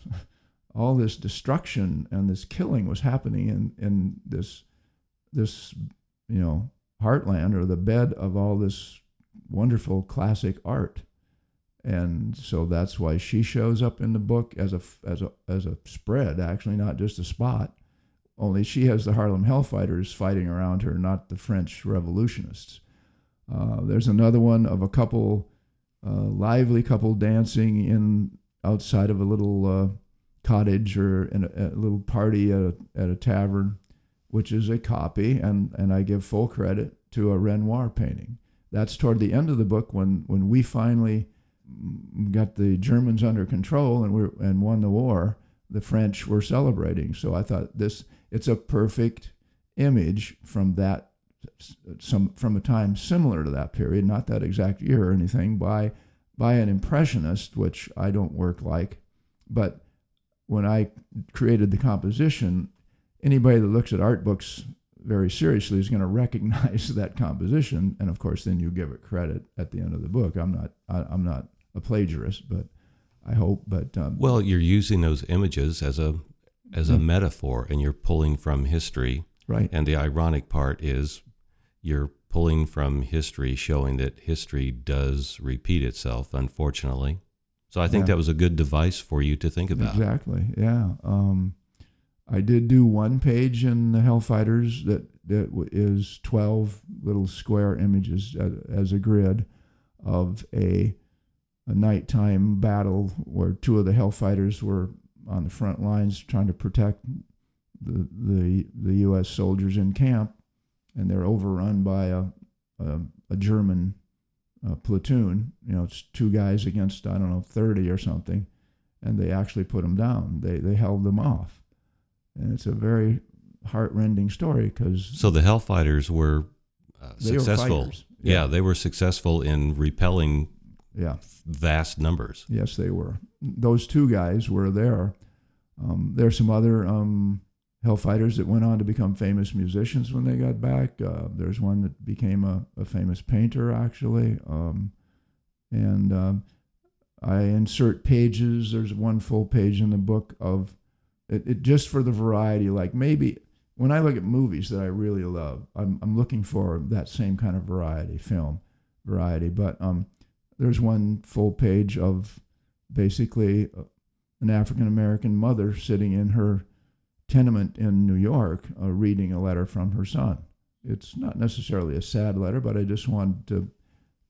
all this destruction and this killing was happening in, in this, this, you know, heartland or the bed of all this wonderful classic art. And so that's why she shows up in the book as a as a as a spread, actually, not just a spot. Only she has the Harlem Hellfighters fighting around her, not the French revolutionists. Uh, there's another one of a couple, uh, lively couple dancing in outside of a little uh, cottage or in a, a, little party at a, at a tavern, which is a copy, and, and I give full credit to a Renoir painting. That's toward the end of the book when, when we finally got the Germans under control and we and won the war. The French were celebrating, so I thought this it's a perfect image from that some from a time similar to that period, not that exact year or anything, by by an impressionist, which I don't work like, but when I created the composition, anybody that looks at art books very seriously is going to recognize that composition, and of course, then you give it credit at the end of the book. I'm not I, am not a plagiarist, but I hope. But um, well, you're using those images as a as a mm-hmm. metaphor, and you're pulling from history. Right. And the ironic part is you're pulling from history, showing that history does repeat itself, unfortunately. So I think yeah. that was a good device for you to think about. Exactly. Yeah. Um, I did do one page in the Hellfighters that that is twelve little square images as a grid of a a nighttime battle where two of the Hellfighters were on the front lines trying to protect the the the U.S. soldiers in camp, and they're overrun by a a, a German uh, platoon. You know, it's two guys against I don't know thirty or something, and they actually put them down. They they held them off, and it's a very heartrending story because so the Hellfighters were uh, successful. Were yeah. yeah, they were successful in repelling yeah vast numbers. Yes, they were. Those two guys were there. Um, there's some other um, Hellfighters that went on to become famous musicians when they got back. Uh, there's one that became a, a famous painter, actually. Um, and um, I insert pages. There's one full page in the book of it, it, just for the variety. Like maybe when I look at movies that I really love, I'm, I'm looking for that same kind of variety, film variety. But um, there's one full page of basically uh, an African American mother sitting in her tenement in New York uh, reading a letter from her son. It's not necessarily a sad letter, but I just wanted to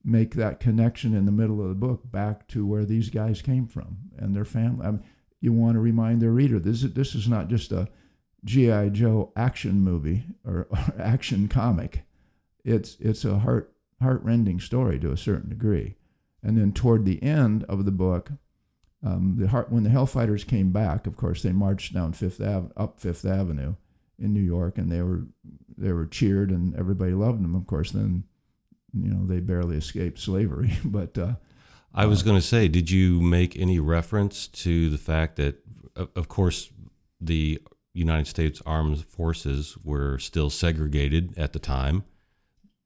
make that connection in the middle of the book back to where these guys came from and their family. I mean, you want to remind their reader this is, this is not just a G.I. Joe action movie or, or action comic. It's, it's a heart, heart-rending story to a certain degree. And then toward the end of the book, um, the heart, when the Hellfighters came back, of course, they marched down Fifth Ave, up Fifth Avenue in New York, and they were they were cheered, and everybody loved them. Of course, then you know they barely escaped slavery. but uh, I was uh, going to say, did you make any reference to the fact that, of course, the United States Armed Forces were still segregated at the time,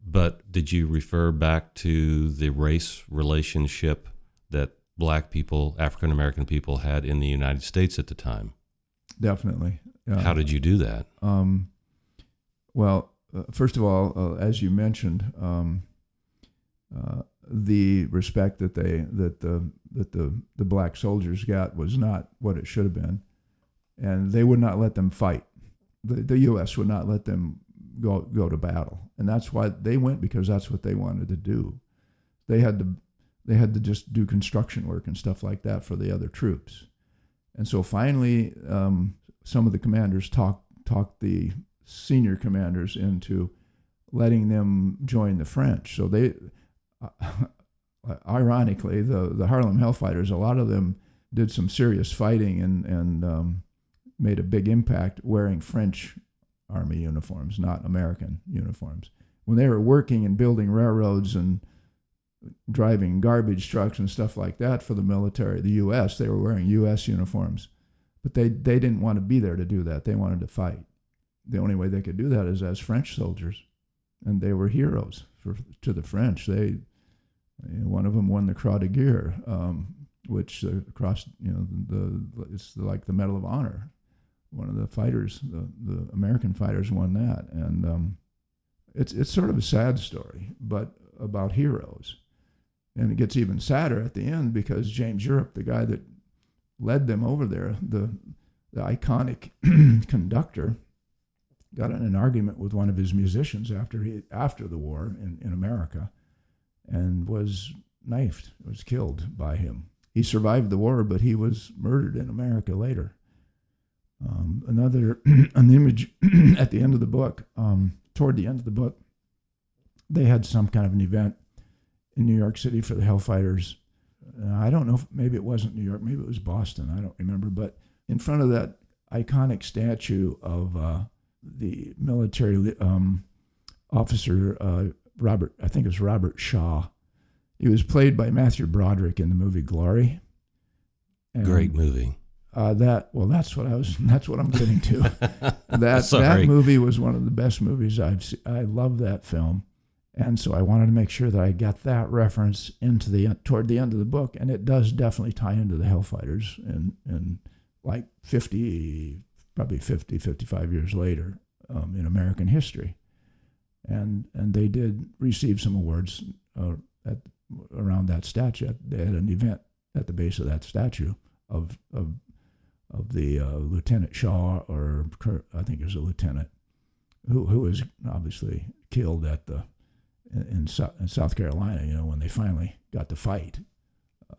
but did you refer back to the race relationship that black people, African American people had in the United States at the time. Definitely. Uh, How did you do that? Um, well, uh, first of all, uh, as you mentioned, um, uh, the respect that they that the that the the black soldiers got was not what it should have been, and they would not let them fight. The, the U.S. would not let them go go to battle, and that's why they went because that's what they wanted to do. They had to they had to just do construction work and stuff like that for the other troops. And so finally, um, some of the commanders talked talked the senior commanders into letting them join the French. So they, uh, ironically, the the Harlem Hellfighters, a lot of them did some serious fighting and and um, made a big impact wearing French army uniforms, not American uniforms. When they were working and building railroads and driving garbage trucks and stuff like that for the military, the U.S. They were wearing U.S. uniforms, but they they didn't want to be there to do that. They wanted to fight. The only way they could do that is as French soldiers, and they were heroes for to the French. They one of them won the Croix de Guerre, um, which uh, crossed you know the it's like the Medal of Honor. One of the fighters, the, the American fighters, won that, and um, It's it's sort of a sad story, but about heroes, and it gets even sadder at the end because James Europe, the guy that led them over there, the the iconic conductor, got in an argument with one of his musicians after he after the war in, in America, and was knifed, was killed by him. He survived the war, but he was murdered in America later. Um, another an image at the end of the book, um, toward the end of the book, they had some kind of an event in New York City for the Hellfighters. Uh, I don't know if maybe it wasn't New York, maybe it was Boston. I don't remember, but in front of that iconic statue of uh, the military um, officer uh, Robert, I think it was Robert Shaw. He was played by Matthew Broderick in the movie Glory. And, Great movie. Uh, that well, that's what I was. That's what I'm getting to. that that movie was one of the best movies I've seen. I love that film, and so I wanted to make sure that I got that reference into the toward the end of the book, and it does definitely tie into the Hellfighters, and and like 50, probably 50, 55 years later um, in American history, and and they did receive some awards uh, at around that statue. They had an event at the base of that statue of of of the uh, Lieutenant Shaw, or I think it was a lieutenant, who who was obviously killed at the in, in South Carolina. You know when they finally got to fight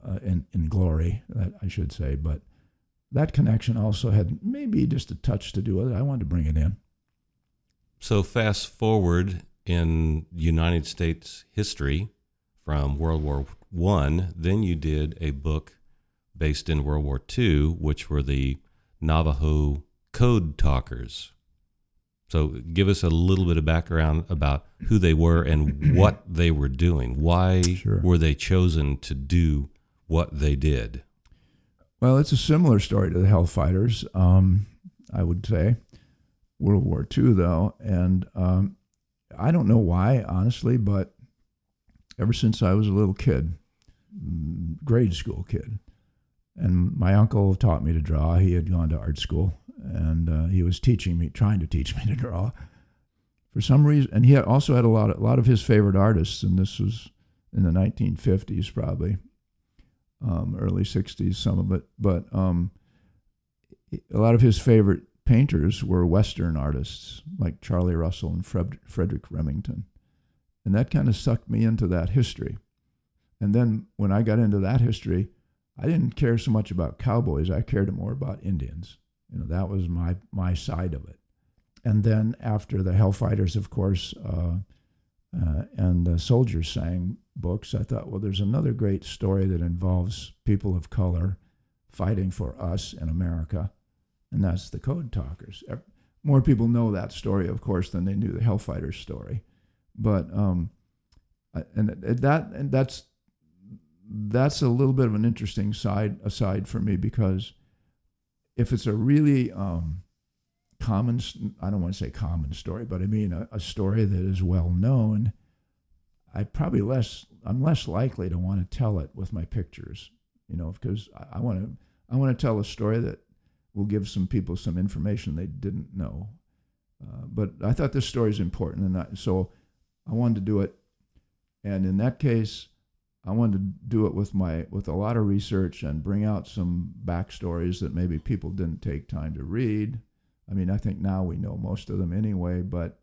uh, in in glory, I should say. But that connection also had maybe just a touch to do with it. I wanted to bring it in. So fast forward in United States history from World War One, then you did a book based in World War II, which were the Navajo code talkers. So, give us a little bit of background about who they were and what they were doing. Why sure. were they chosen to do what they did? Well, it's a similar story to the Hellfighters, um, I would say. World War II, though. And um, I don't know why, honestly, but ever since I was a little kid, mm, grade school kid, and my uncle taught me to draw. He had gone to art school, and uh, he was teaching me, trying to teach me to draw. For some reason, and he also had a lot, of, a lot of his favorite artists, and this was in the 1950s, probably um, early 60s, some of it. But um, a lot of his favorite painters were Western artists like Charlie Russell and Fred- Frederic Remington. And that kind of sucked me into that history. And then when I got into that history, I didn't care so much about cowboys. I cared more about Indians. You know, that was my my side of it. And then after the Hellfighters, of course, uh, uh, and the Soldiers sang books, I thought, well, there's another great story that involves people of color fighting for us in America, and that's the Code Talkers. More people know that story, of course, than they knew the Hellfighters story. But um, and that and that's that's a little bit of an interesting side aside for me because if it's a really um, common, I don't want to say common story, but I mean a, a story that is well known, I probably less I'm less likely to want to tell it with my pictures, you know, because I, I want to I want to tell a story that will give some people some information they didn't know. Uh, but I thought this story is important, and I, so I wanted to do it. And in that case, I wanted to do it with my with a lot of research and bring out some backstories that maybe people didn't take time to read. I mean, I think now we know most of them anyway. But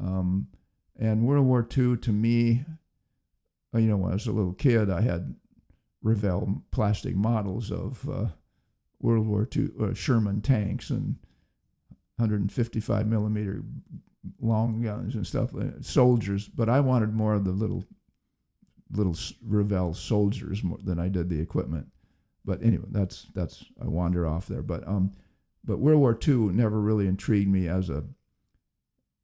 um, and World War II to me, you know, when I was a little kid, I had Revell plastic models of uh, World War II uh, Sherman tanks and 155 millimeter long guns and stuff, uh, soldiers. But I wanted more of the little little Revell soldiers more than I did the equipment. But anyway, that's that's I wander off there. But um, but World War II never really intrigued me as a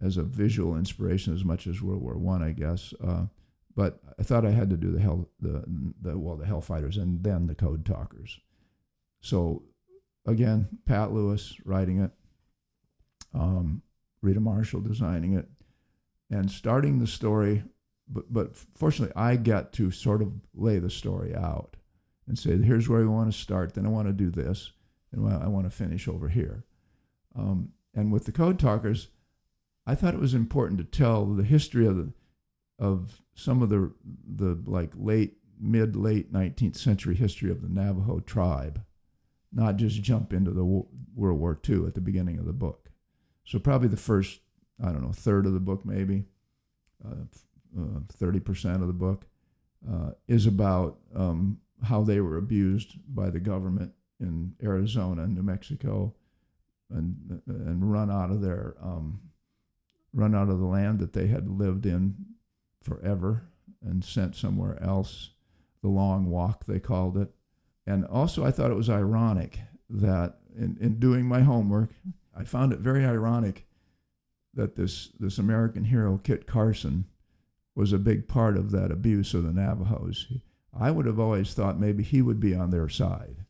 as a visual inspiration as much as World War One, I, I guess. Uh, but I thought I had to do the hell the the well the Hellfighters and then the Code Talkers. So again, Pat Lewis writing it, um, Rita Marshall designing it, and starting the story but but fortunately, I get to sort of lay the story out and say, here's where we want to start. Then I want to do this, and I want to finish over here. Um, and with the code talkers, I thought it was important to tell the history of the of some of the the like late mid late 19th century history of the Navajo tribe, not just jump into the World War II at the beginning of the book. So probably the first I don't know third of the book maybe, uh, uh, thirty percent of the book uh, is about um, how they were abused by the government in Arizona New Mexico, and and run out of their um, run out of the land that they had lived in forever and sent somewhere else. The long walk they called it, and also I thought it was ironic that in, in doing my homework, I found it very ironic that this this American hero Kit Carson was a big part of that abuse of the Navajos. I would have always thought maybe he would be on their side,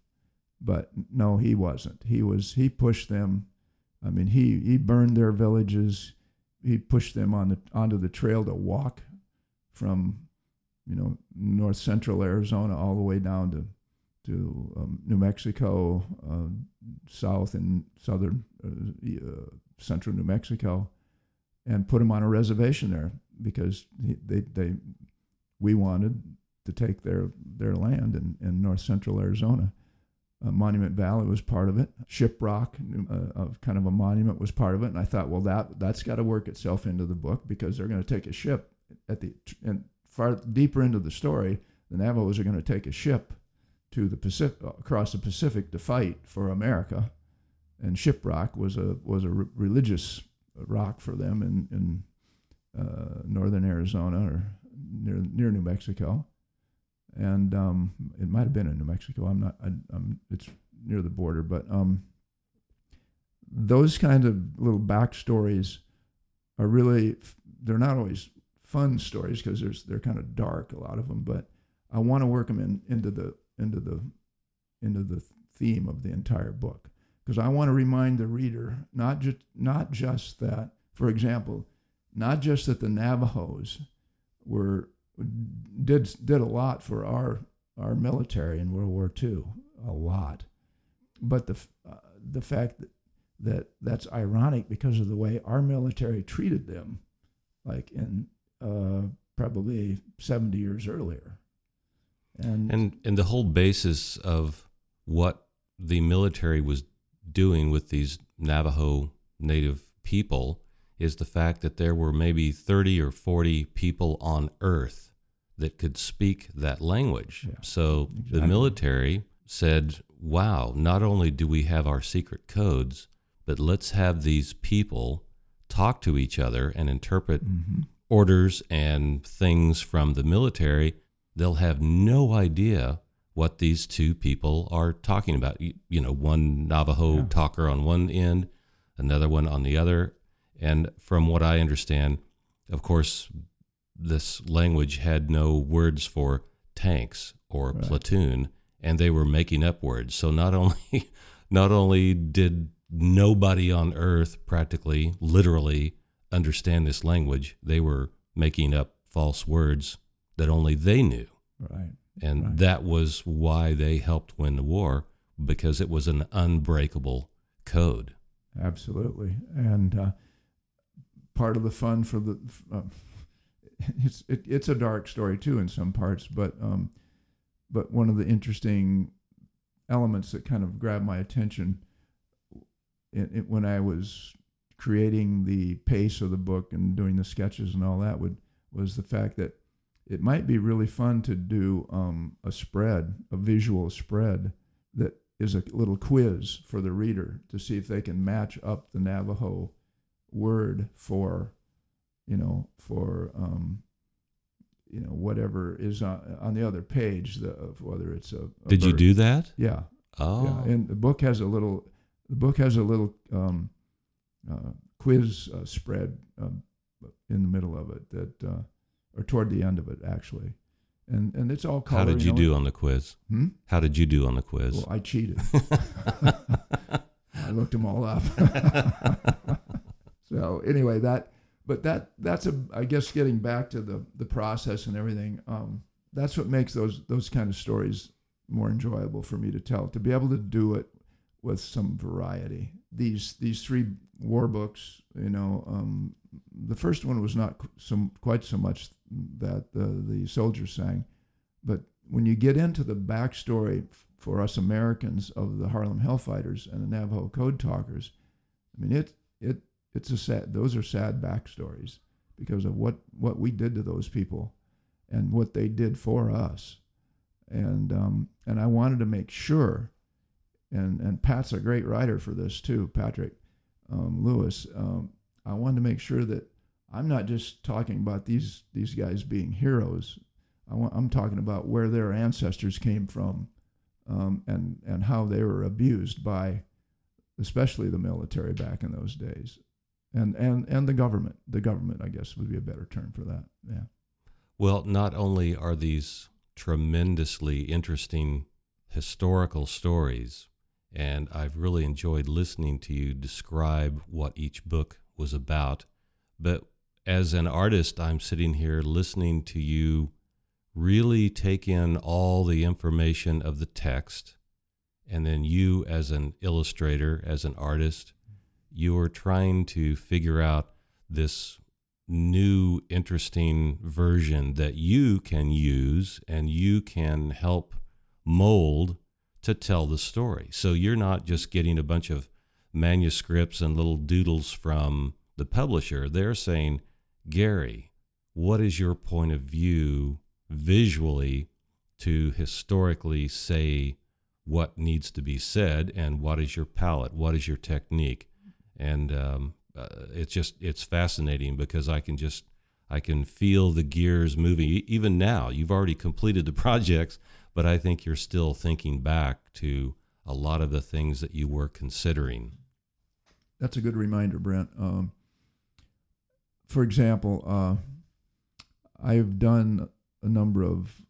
but no, he wasn't. He was he pushed them. I mean, he he burned their villages. He pushed them on the onto the trail to walk from, you know, north central Arizona all the way down to to um, New Mexico, uh, south and southern uh, uh, central New Mexico, and put them on a reservation there because they, they we wanted to take their their land in, in north central Arizona. Uh, monument Valley was part of it. Shiprock, uh, kind of a monument, was part of it. And I thought, well, that that's got to work itself into the book because they're going to take a ship at the and far deeper into the story, the Navajos are going to take a ship to the Pacific across the Pacific to fight for America. And Shiprock was a was a re- religious rock for them in in uh, northern Arizona or near near New Mexico, and um, it might have been in New Mexico. I'm not. I, am it's near the border, but um, those kind of little backstories are really. They're not always fun stories because there's they're kind of dark a lot of them, but I want to work them in into the into the into the theme of the entire book because I want to remind the reader not just not just that. For example, not just that the Navajos were did did a lot for our our military in World War II, a lot, but the uh, the fact that, that that's ironic because of the way our military treated them, like in uh, probably seventy years earlier, and and and the whole basis of what the military was doing with these Navajo Native people is the fact that there were maybe 30 or 40 people on earth that could speak that language. Yeah, so exactly. the military said, wow, not only do we have our secret codes, but let's have these people talk to each other and interpret mm-hmm. orders and things from the military. They'll have no idea what these two people are talking about. You, you know, one Navajo yeah. talker on one end, another one on the other, and from what I understand, of course, this language had no words for tanks or right. platoon, and they were making up words. So not only not only did nobody on earth practically literally understand this language, they were making up false words that only they knew. Right. And right. that was why they helped win the war because it was an unbreakable code. Absolutely. And uh, part of the fun for the. Uh, it's it, it's a dark story too in some parts, but um, but one of the interesting elements that kind of grabbed my attention it, it, when I was creating the pace of the book and doing the sketches and all that would was the fact that it might be really fun to do um, a spread, a visual spread that is a little quiz for the reader to see if they can match up the Navajo word for, you know, for um, you know whatever is on, on the other page, the, whether it's a. a Did bird. you do that? Yeah. Oh. Yeah. And the book has a little. The book has a little um, uh, quiz uh, spread um, in the middle of it that, uh, or toward the end of it actually, and and it's all color. How did you, you know, do on the quiz? Hmm? How did you do on the quiz? Well, I cheated. I looked them all up. So anyway, that but that that's a I guess getting back to the the process and everything. Um, that's what makes those those kind of stories more enjoyable for me to tell. To be able to do it with some variety. These these three war books, you know, um, the first one was not some quite so much that the the soldiers sang, but when you get into the backstory for us Americans of the Harlem Hellfighters and the Navajo Code Talkers, I mean it it it's a sad those are sad backstories because of what what we did to those people and what they did for us, and um, and I wanted to make sure, and and Pat's a great writer for this too, Patrick um, Lewis. Um, I wanted to make sure that I'm not just talking about these these guys being heroes. I I'm talking about where their ancestors came from, um, and and how they were abused by, especially the military back in those days, and and and the government. The government, I guess, would be a better term for that. Yeah. Well, not only are these tremendously interesting historical stories, and I've really enjoyed listening to you describe what each book was about. But as an artist, I'm sitting here listening to you really take in all the information of the text. And then you, as an illustrator, as an artist, you are trying to figure out this new, interesting version that you can use and you can help mold to tell the story. So you're not just getting a bunch of manuscripts and little doodles from the publisher. They're saying, Gary, what is your point of view visually to historically say what needs to be said and what is your palette? What is your technique? And um, uh, it's just, it's fascinating because I can just, I can feel the gears moving. Even now, you've already completed the projects, but I think you're still thinking back to a lot of the things that you were considering. That's a good reminder, Brent. Um, for example, uh, I've done a number of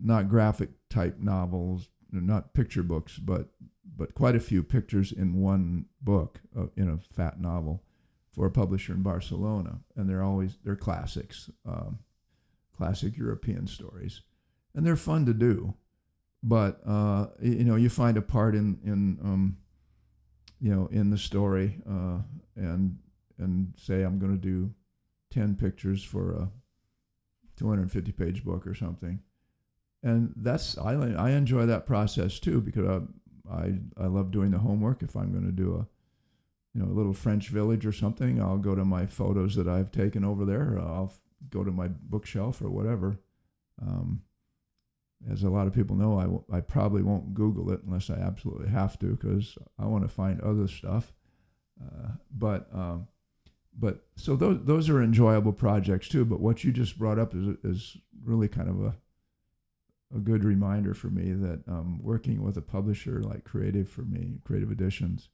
not graphic type novels, not picture books, but but quite a few pictures in one book uh, in a fat novel for a publisher in Barcelona, and they're always they're classics, um, classic European stories, and they're fun to do. But uh, you know you find a part in in um, you know in the story uh, and and say I'm going to do ten pictures for a 250 page book or something, and that's I I enjoy that process too because I I, I love doing the homework. If I'm going to do a you know a little French village or something, I'll go to my photos that I've taken over there. I'll go to my bookshelf or whatever. Um, as a lot of people know, I, w- I probably won't Google it unless I absolutely have to because I want to find other stuff. Uh, but um, but so those those are enjoyable projects too. But what you just brought up is is really kind of a a good reminder for me that um, working with a publisher like Creative for me, Creative Editions,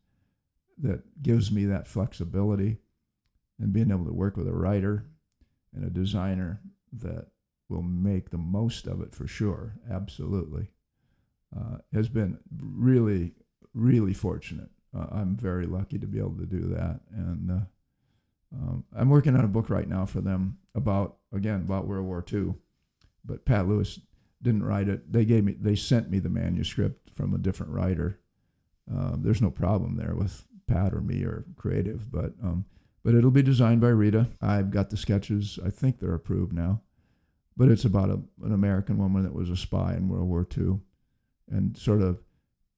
that gives me that flexibility, and being able to work with a writer and a designer that will make the most of it for sure. Absolutely. Uh, has been really, really fortunate. Uh, I'm very lucky to be able to do that. And uh, um, I'm working on a book right now for them about, again, about World War II. But Pat Lewis didn't write it. They gave me, they sent me the manuscript from a different writer. Uh, there's no problem there with Pat or me or creative, but um, but it'll be designed by Rita. I've got the sketches. I think they're approved now but it's about a, an American woman that was a spy in World War II, and sort of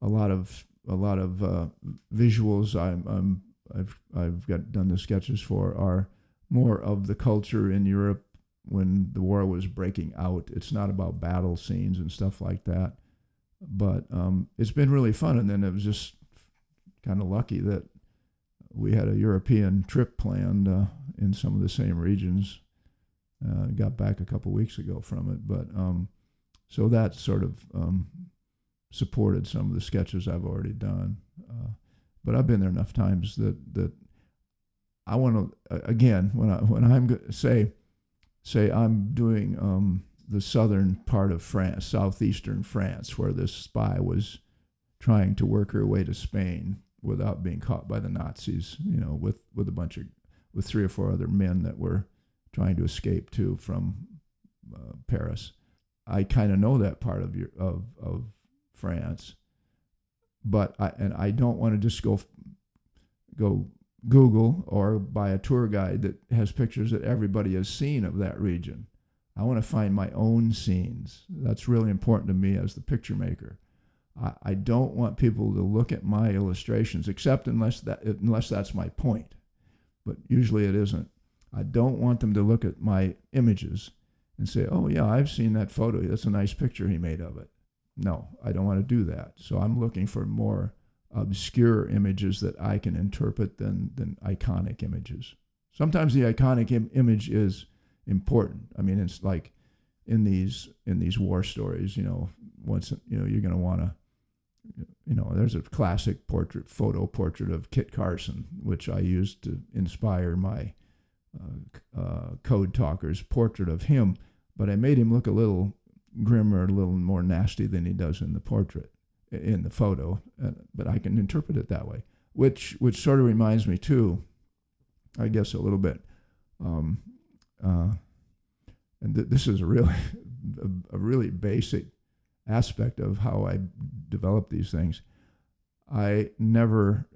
a lot of a lot of uh, visuals I'm, I'm I've I've got done the sketches for are more of the culture in Europe when the war was breaking out. It's not about battle scenes and stuff like that, but um, it's been really fun. And then it was just kind of lucky that we had a European trip planned uh, in some of the same regions uh, got back a couple weeks ago from it, but um, so that sort of um, supported some of the sketches I've already done. Uh, but I've been there enough times that that I want to again when I when I'm say say I'm doing um, the southern part of France, southeastern France, where this spy was trying to work her way to Spain without being caught by the Nazis. You know, with with a bunch of with three or four other men that were trying to escape to from uh, Paris. I kind of know that part of your of of France, but I and I don't want to just go go Google or buy a tour guide that has pictures that everybody has seen of that region. I want to find my own scenes. That's really important to me as the picture maker. I, I don't want people to look at my illustrations, except unless that unless that's my point. But usually it isn't. I don't want them to look at my images and say, "Oh yeah, I've seen that photo. That's a nice picture he made of it." No, I don't want to do that. So I'm looking for more obscure images that I can interpret than than iconic images. Sometimes the iconic Im- image is important. I mean, it's like in these in these war stories, you know, once you know you're going to want to you know, there's a classic portrait photo portrait of Kit Carson, which I used to inspire my uh, uh, code talker's portrait of him, but I made him look a little grimmer, a little more nasty than he does in the portrait, in the photo. Uh, but I can interpret it that way, which which sort of reminds me too, I guess a little bit. Um, uh, and th- this is a really a, a really basic aspect of how I develop these things. I never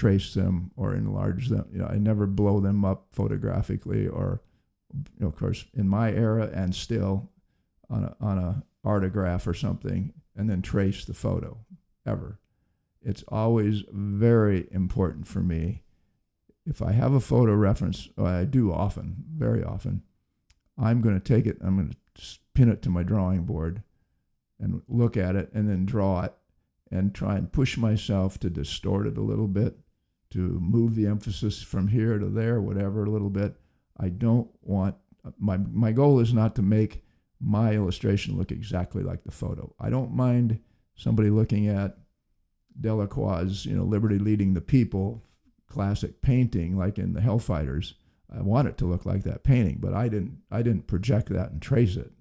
trace them or enlarge them. You know, I never blow them up photographically or, you know, of course, in my era and still on a, on a artograph or something and then trace the photo ever. It's always very important for me. If I have a photo reference, uh, I do often, very often, I'm going to take it, I'm going to pin it to my drawing board and look at it and then draw it and try and push myself to distort it a little bit, to move the emphasis from here to there, whatever, a little bit. I don't want my my goal is not to make my illustration look exactly like the photo. I don't mind somebody looking at Delacroix's, you know, Liberty Leading the People classic painting like in the Hellfighters. I want it to look like that painting, but I didn't I didn't project that and trace it.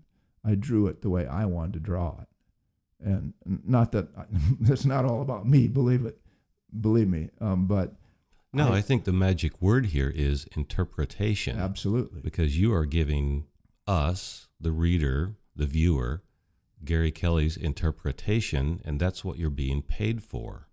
I drew it the way I wanted to draw it and not that it's not all about me. Believe it, believe me. Um, but no, I, I, think the magic word here is interpretation. Absolutely, because you are giving us, the reader, the viewer, Gary Kelley's interpretation, and that's what you're being paid for.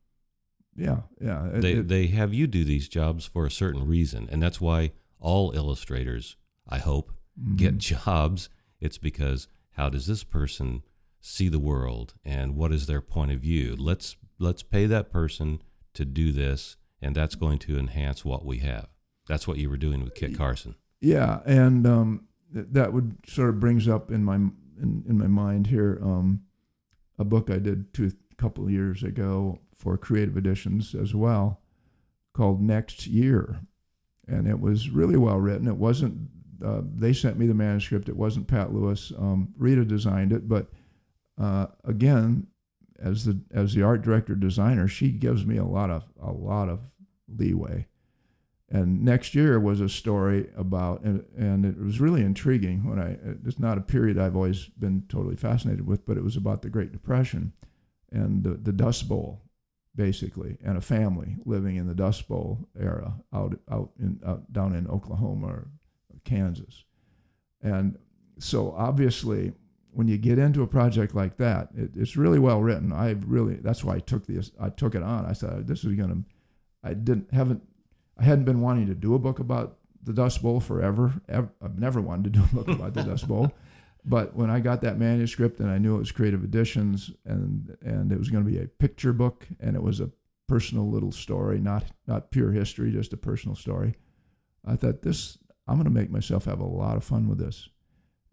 Yeah, yeah. It, they it, they have you do these jobs for a certain reason, and that's why all illustrators, I hope, mm-hmm. get jobs. It's because how does this person see the world and what is their point of view. Let's let's pay that person to do this, and that's going to enhance what we have. That's what you were doing with Kit Carson. Yeah, and um, th- that would sort of brings up in my in, in my mind here um, a book I did two couple of years ago for Creative Editions as well, called Next Year, and it was really well written. It wasn't. Uh, they sent me the manuscript. It wasn't Pat Lewis. Um, Rita designed it, but uh, again, as the as the art director designer, she gives me a lot of a lot of leeway. And next year was a story about, and, and it was really intriguing when I, it's not a period I've always been totally fascinated with, but it was about the Great Depression and the, the Dust Bowl, basically, and a family living in the Dust Bowl era out, out, in, out down in Oklahoma or Kansas. And so obviously, when you get into a project like that, it, it's really well written. I really that's why I took this. I took it on. I said this is gonna. I didn't haven't. I hadn't been wanting to do a book about the Dust Bowl forever. Ever, I've never wanted to do a book about the Dust Bowl. But when I got that manuscript and I knew it was Creative Editions and and it was going to be a picture book and it was a personal little story, not not pure history, just a personal story. I thought this. I'm going to make myself have a lot of fun with this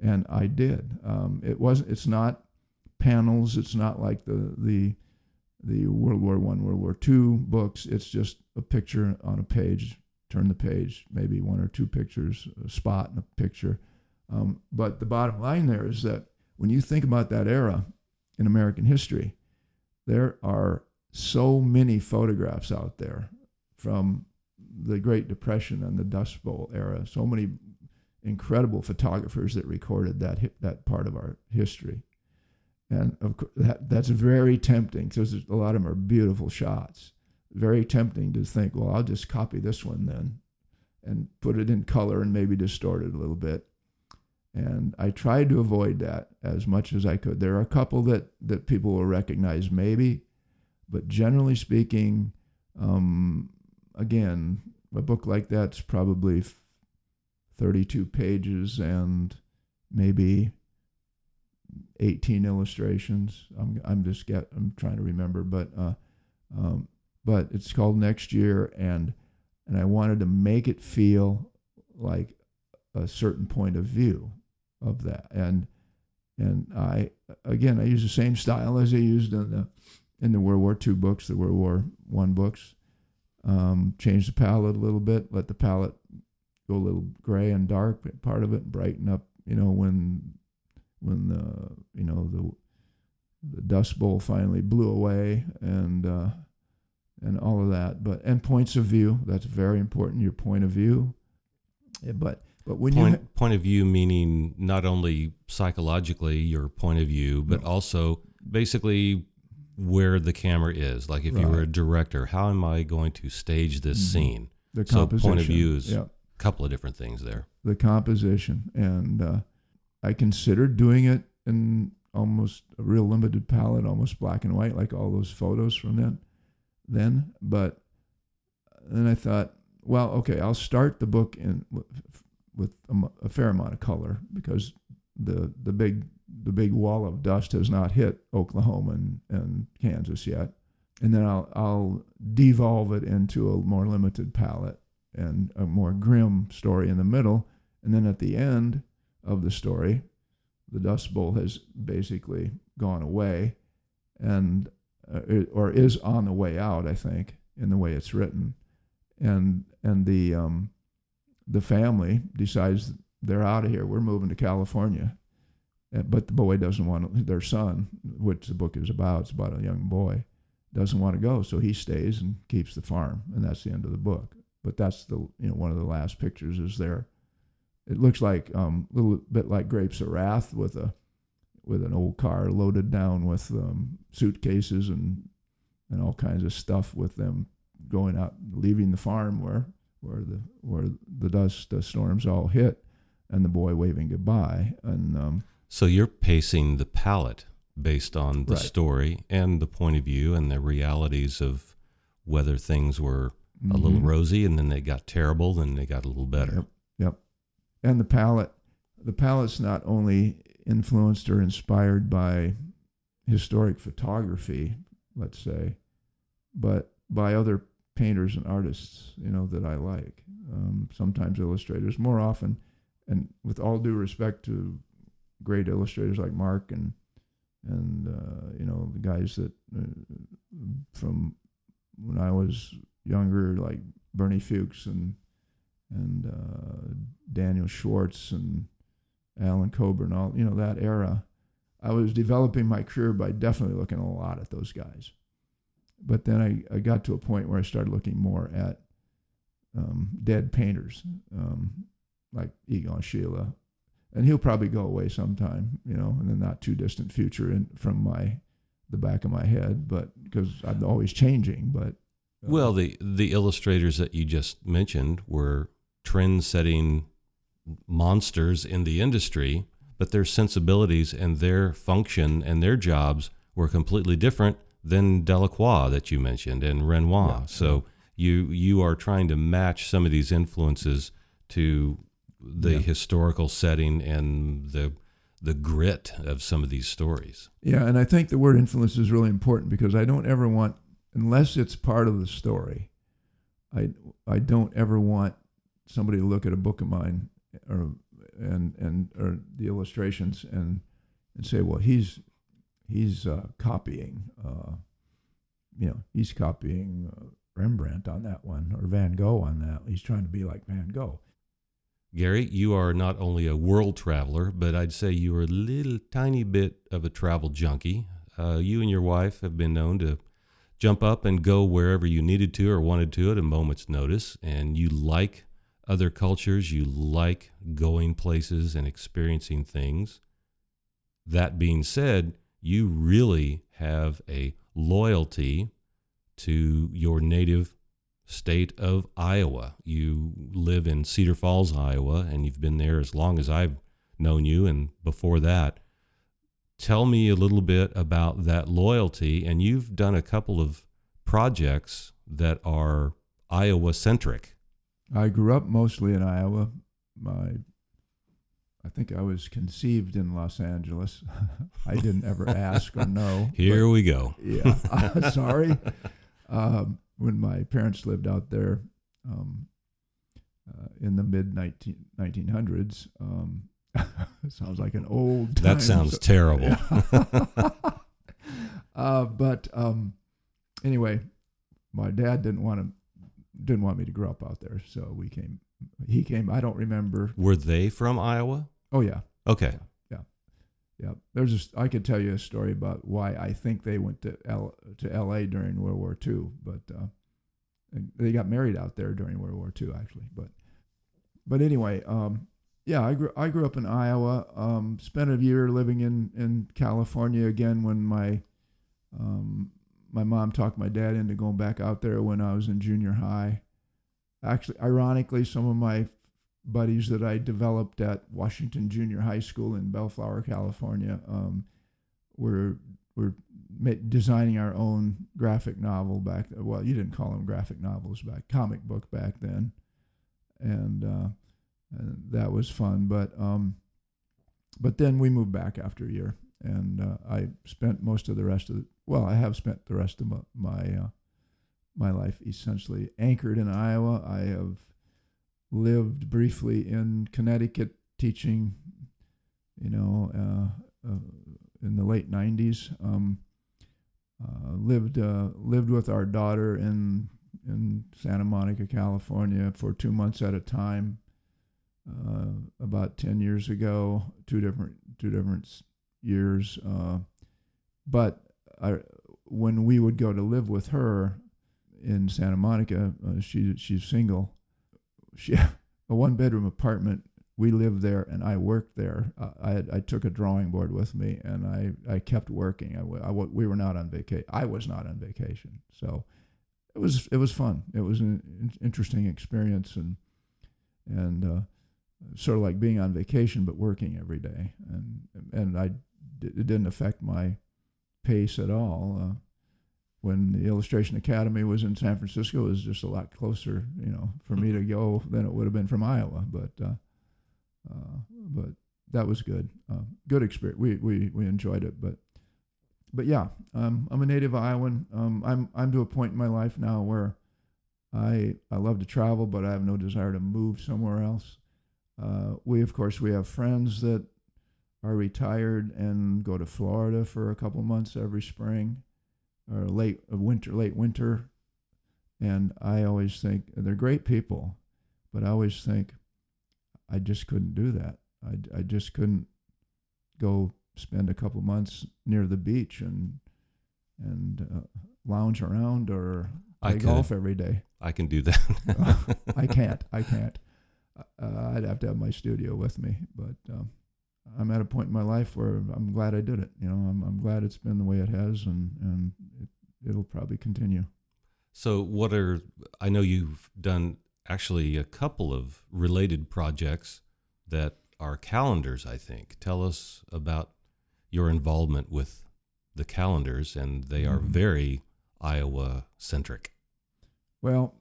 and I did. Um, it was. It's not panels. It's not like the the the World War One, World War Two books. It's just a picture on a page. Turn the page, maybe one or two pictures, a spot in a picture. Um, but the bottom line there is that when you think about that era in American history, there are so many photographs out there from the Great Depression and the Dust Bowl era. So many incredible photographers that recorded that that part of our history, and of course that that's very tempting because a lot of them are beautiful shots. Very tempting to think, well, I'll just copy this one then, and put it in color and maybe distort it a little bit. And I tried to avoid that as much as I could. There are a couple that that people will recognize maybe, but generally speaking, um, again, a book like that's probably 32 pages and maybe 18 illustrations. I'm I'm just get I'm trying to remember, but uh, um, but it's called Next Year, and and I wanted to make it feel like a certain point of view of that, and and I again I use the same style as I used in the in the World War II books, the World War One books. Um, change the palette a little bit, let the palette go a little gray and dark, part of it brighten up. You know when when the you know the the Dust Bowl finally blew away and uh, and all of that. But and points of view that's very important. Your point of view. But but when point, you ha- point of view meaning not only psychologically your point of view, but no. also basically where the camera is. Like if right. you were a director, how am I going to stage this mm-hmm. scene? The so point of view is couple of different things there. The composition and. Uh, I considered doing it in almost a real limited palette, almost black and white, like all those photos from then. Then, but then I thought, well, okay, I'll start the book in with a, a fair amount of color because the the big the big wall of dust has not hit Oklahoma and, and Kansas yet. And then I'll I'll devolve it into a more limited palette and a more grim story in the middle. And then at the end, of the story. The Dust Bowl has basically gone away, and uh, or is on the way out. I think in the way it's written, and and the um, the family decides they're out of here. We're moving to California, uh, but the boy doesn't want their son, which the book is about. It's about a young boy, doesn't want to go, so he stays and keeps the farm, and that's the end of the book. But that's the you know one of the last pictures is there it looks like um, a little bit like Grapes of Wrath with a with an old car loaded down with um, suitcases and and all kinds of stuff with them going out, leaving the farm where where the where the dust the storms all hit, and the boy waving goodbye. And um, so you're pacing the palette based on the right. story and the point of view and the realities of whether things were mm-hmm. a little mm-hmm. rosy and then they got terrible, then they got a little better. Yep. yep and the palette the palette's not only influenced or inspired by historic photography let's say but by other painters and artists you know that i like um, sometimes illustrators more often and with all due respect to great illustrators like mark and and uh, you know the guys that uh, from when i was younger like bernie fuchs and and uh, Daniel Schwartz and Alan Cober, all you know that era. I was developing my career by definitely looking a lot at those guys, but then I, I got to a point where I started looking more at um, dead painters um, like Egon Schiele, and he'll probably go away sometime, you know, in the not too distant future, and from my the back of my head, but because I'm always changing, but. Well, the the illustrators that you just mentioned were trend setting monsters in the industry, but their sensibilities and their function and their jobs were completely different than Delacroix that you mentioned and Renoir. Yeah, so you you are trying to match some of these influences to the yeah. historical setting and the the grit of some of these stories. Yeah, and I think the word influence is really important because I don't ever want unless it's part of the story. I I don't ever want somebody to look at a book of mine or and and or the illustrations and and say, well, he's he's uh, copying, uh, you know, he's copying uh, Rembrandt on that one or Van Gogh on that. He's trying to be like Van Gogh. Gary, you are not only a world traveler, but I'd say you are a little tiny bit of a travel junkie. Uh, you and your wife have been known to jump up and go wherever you needed to or wanted to at a moment's notice, and you like other cultures, you like going places and experiencing things. That being said, you really have a loyalty to your native state of Iowa. You live in Cedar Falls, Iowa, and you've been there as long as I've known you and before that. Tell me a little bit about that loyalty. And you've done a couple of projects that are Iowa centric. I grew up mostly in Iowa. My, I think I was conceived in Los Angeles. I didn't ever ask or know. Here we go. Yeah, sorry. Um, when my parents lived out there um, uh, in the mid 19, 1900s, um, sounds like an old. That sounds terrible. uh, but um, anyway, my dad didn't want to didn't want me to grow up out there, so we came. He came. I don't remember. Were they from Iowa? Oh yeah, Okay. yeah. Yeah. There's just I could tell you a story about why I think they went to L to L.A. during World War II, but uh, they got married out there during World War II actually. But but anyway, um, yeah, I grew I grew up in Iowa. Um, spent a year living in in California again when my um, my mom talked my dad into going back out there when I was in junior high. Actually, ironically, some of my buddies that I developed at Washington Junior High School in Bellflower, California, um, were were designing our own graphic novel back. Well, you didn't call them graphic novels back, comic book back then, and, uh, and that was fun. But um, but then we moved back after a year, and uh, I spent most of the rest of the, well, I have spent the rest of my my, uh, my life essentially anchored in Iowa. I have lived briefly in Connecticut teaching, you know, uh, uh, in the late '90s. Um, uh, lived uh, lived with our daughter in in Santa Monica, California, for two months at a time. Uh, about ten years ago, two different two different years. Uh, but I, when we would go to live with her in Santa Monica, uh, she she's single. She a one bedroom apartment. We lived there, and I worked there. I I took a drawing board with me, and I, I kept working. I, I we were not on vacation. I was not on vacation, so it was it was fun. It was an interesting experience, and and uh, sort of like being on vacation but working every day. And and I it didn't affect my pace at all. Uh, when the Illustration Academy was in San Francisco, it was just a lot closer, you know, for me to go than it would have been from Iowa. But uh, uh, but that was good. Uh, good experience. We, we we enjoyed it. But but yeah, um, I'm a native Iowan. Um, I'm I'm to a point in my life now where I I love to travel, but I have no desire to move somewhere else. Uh, we of course we have friends that are retired and go to Florida for a couple months every spring or late uh, winter, late winter. And I always think they're great people, but I always think I just couldn't do that. I, I just couldn't go spend a couple months near the beach and and uh, lounge around or play could. golf every day. I can do that. I can't. I can't. Uh, I'd have to have my studio with me, but um, I'm at a point in my life where I'm glad I did it. You know, I'm I'm glad it's been the way it has, and and it, it'll probably continue. So, what are I know you've done actually a couple of related projects that are calendars, I think. Tell us about your involvement with the calendars, and they are Mhm. very Iowa centric. Well,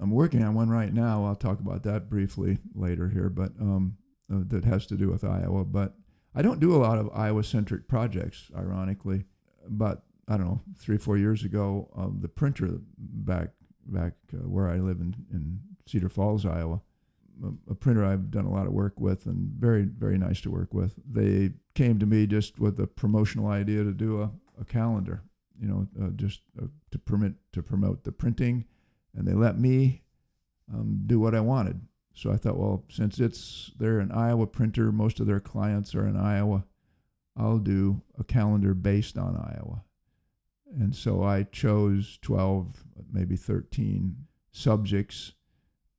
I'm working on one right now. I'll talk about that briefly later here, but um, uh, that has to do with Iowa. But I don't do a lot of Iowa-centric projects, ironically. But I don't know, three, four years ago, um, the printer back back uh, where I live in, in Cedar Falls, Iowa, a, a printer I've done a lot of work with and very, very nice to work with. They came to me just with a promotional idea to do a, a calendar, you know, uh, just uh, to permit to promote the printing and they let me um, do what I wanted. So I thought, well, since it's they're an Iowa printer, most of their clients are in Iowa, I'll do a calendar based on Iowa. And so I chose 12, maybe 13 subjects,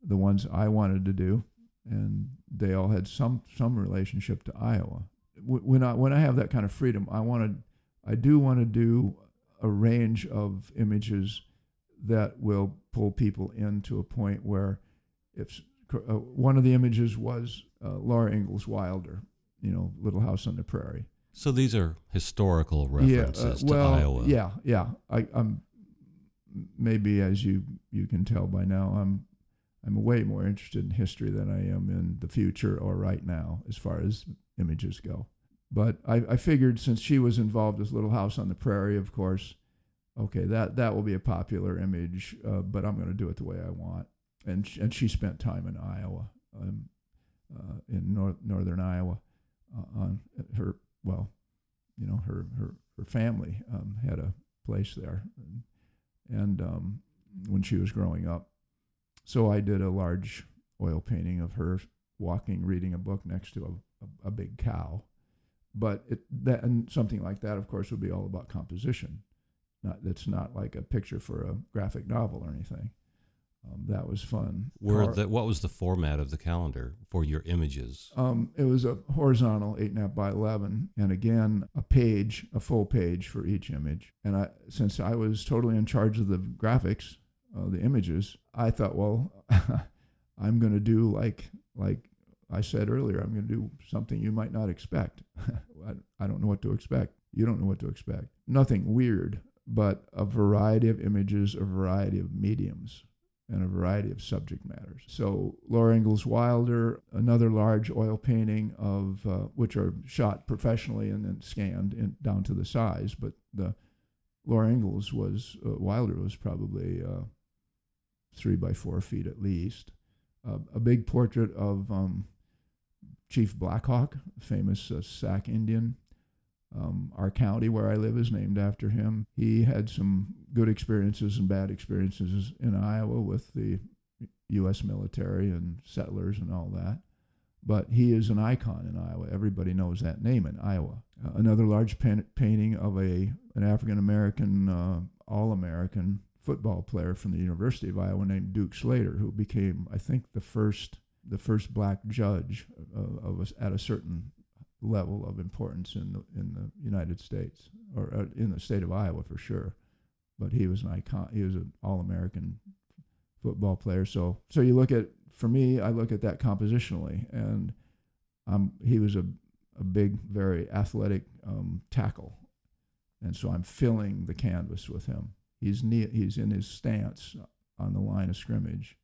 the ones I wanted to do, and they all had some some relationship to Iowa. When I when I have that kind of freedom, I wanted I do want to do a range of images that will pull people in to a point where if uh, one of the images was uh, Laura Ingalls Wilder, you know, Little House on the Prairie. So, these are historical references yeah, uh, well, to Iowa. Yeah, yeah. I, I'm maybe as you you can tell by now, I'm I'm way more interested in history than I am in the future or right now as far as images go. But I, I figured since she was involved with Little House on the Prairie, of course, okay, that, that will be a popular image, uh, but I'm going to do it the way I want. And, she, and she spent time in Iowa, um, uh, in north, northern Iowa, uh, on her, well, you know, her, her, her family um, had a place there. And, and um, when she was growing up. So I did a large oil painting of her walking, reading a book next to a, a, a big cow. But it, that and something like that, of course, would be all about composition. Not it's not like a picture for a graphic novel or anything. Um, that was fun. Were the, what was the format of the calendar for your images? Um, it was a horizontal eight and a half by eleven, and again a page, a full page for each image. And I, since I was totally in charge of the graphics, uh, the images, I thought, well, I'm going to do like like I said earlier, I'm going to do something you might not expect. I, I don't know what to expect. You don't know what to expect. Nothing weird, but a variety of images, a variety of mediums, and a variety of subject matters. So Laura Ingalls Wilder, another large oil painting of uh, which are shot professionally and then scanned in, down to the size, but the Laura Ingalls was uh, Wilder was probably uh, three by four feet at least. Uh, a big portrait of um, Chief Blackhawk, famous uh, Sac Indian. Um, our county where I live is named after him. He had some good experiences and bad experiences in Iowa with the U.S. military and settlers and all that. But he is an icon in Iowa. Everybody knows that name in Iowa. Uh, another large pan- painting of a an African American, uh, all American football player from the University of Iowa named Duke Slater, who became, I think, the first the first black judge of, of a, at a certain level of importance in the in the United States or uh, in the state of Iowa for sure. But he was an icon. He was an all-American football player. So so you look at for me, I look at that compositionally, and um, he was a a big, very athletic um, tackle, and so I'm filling the canvas with him. He's knee, he's in his stance on the line of scrimmage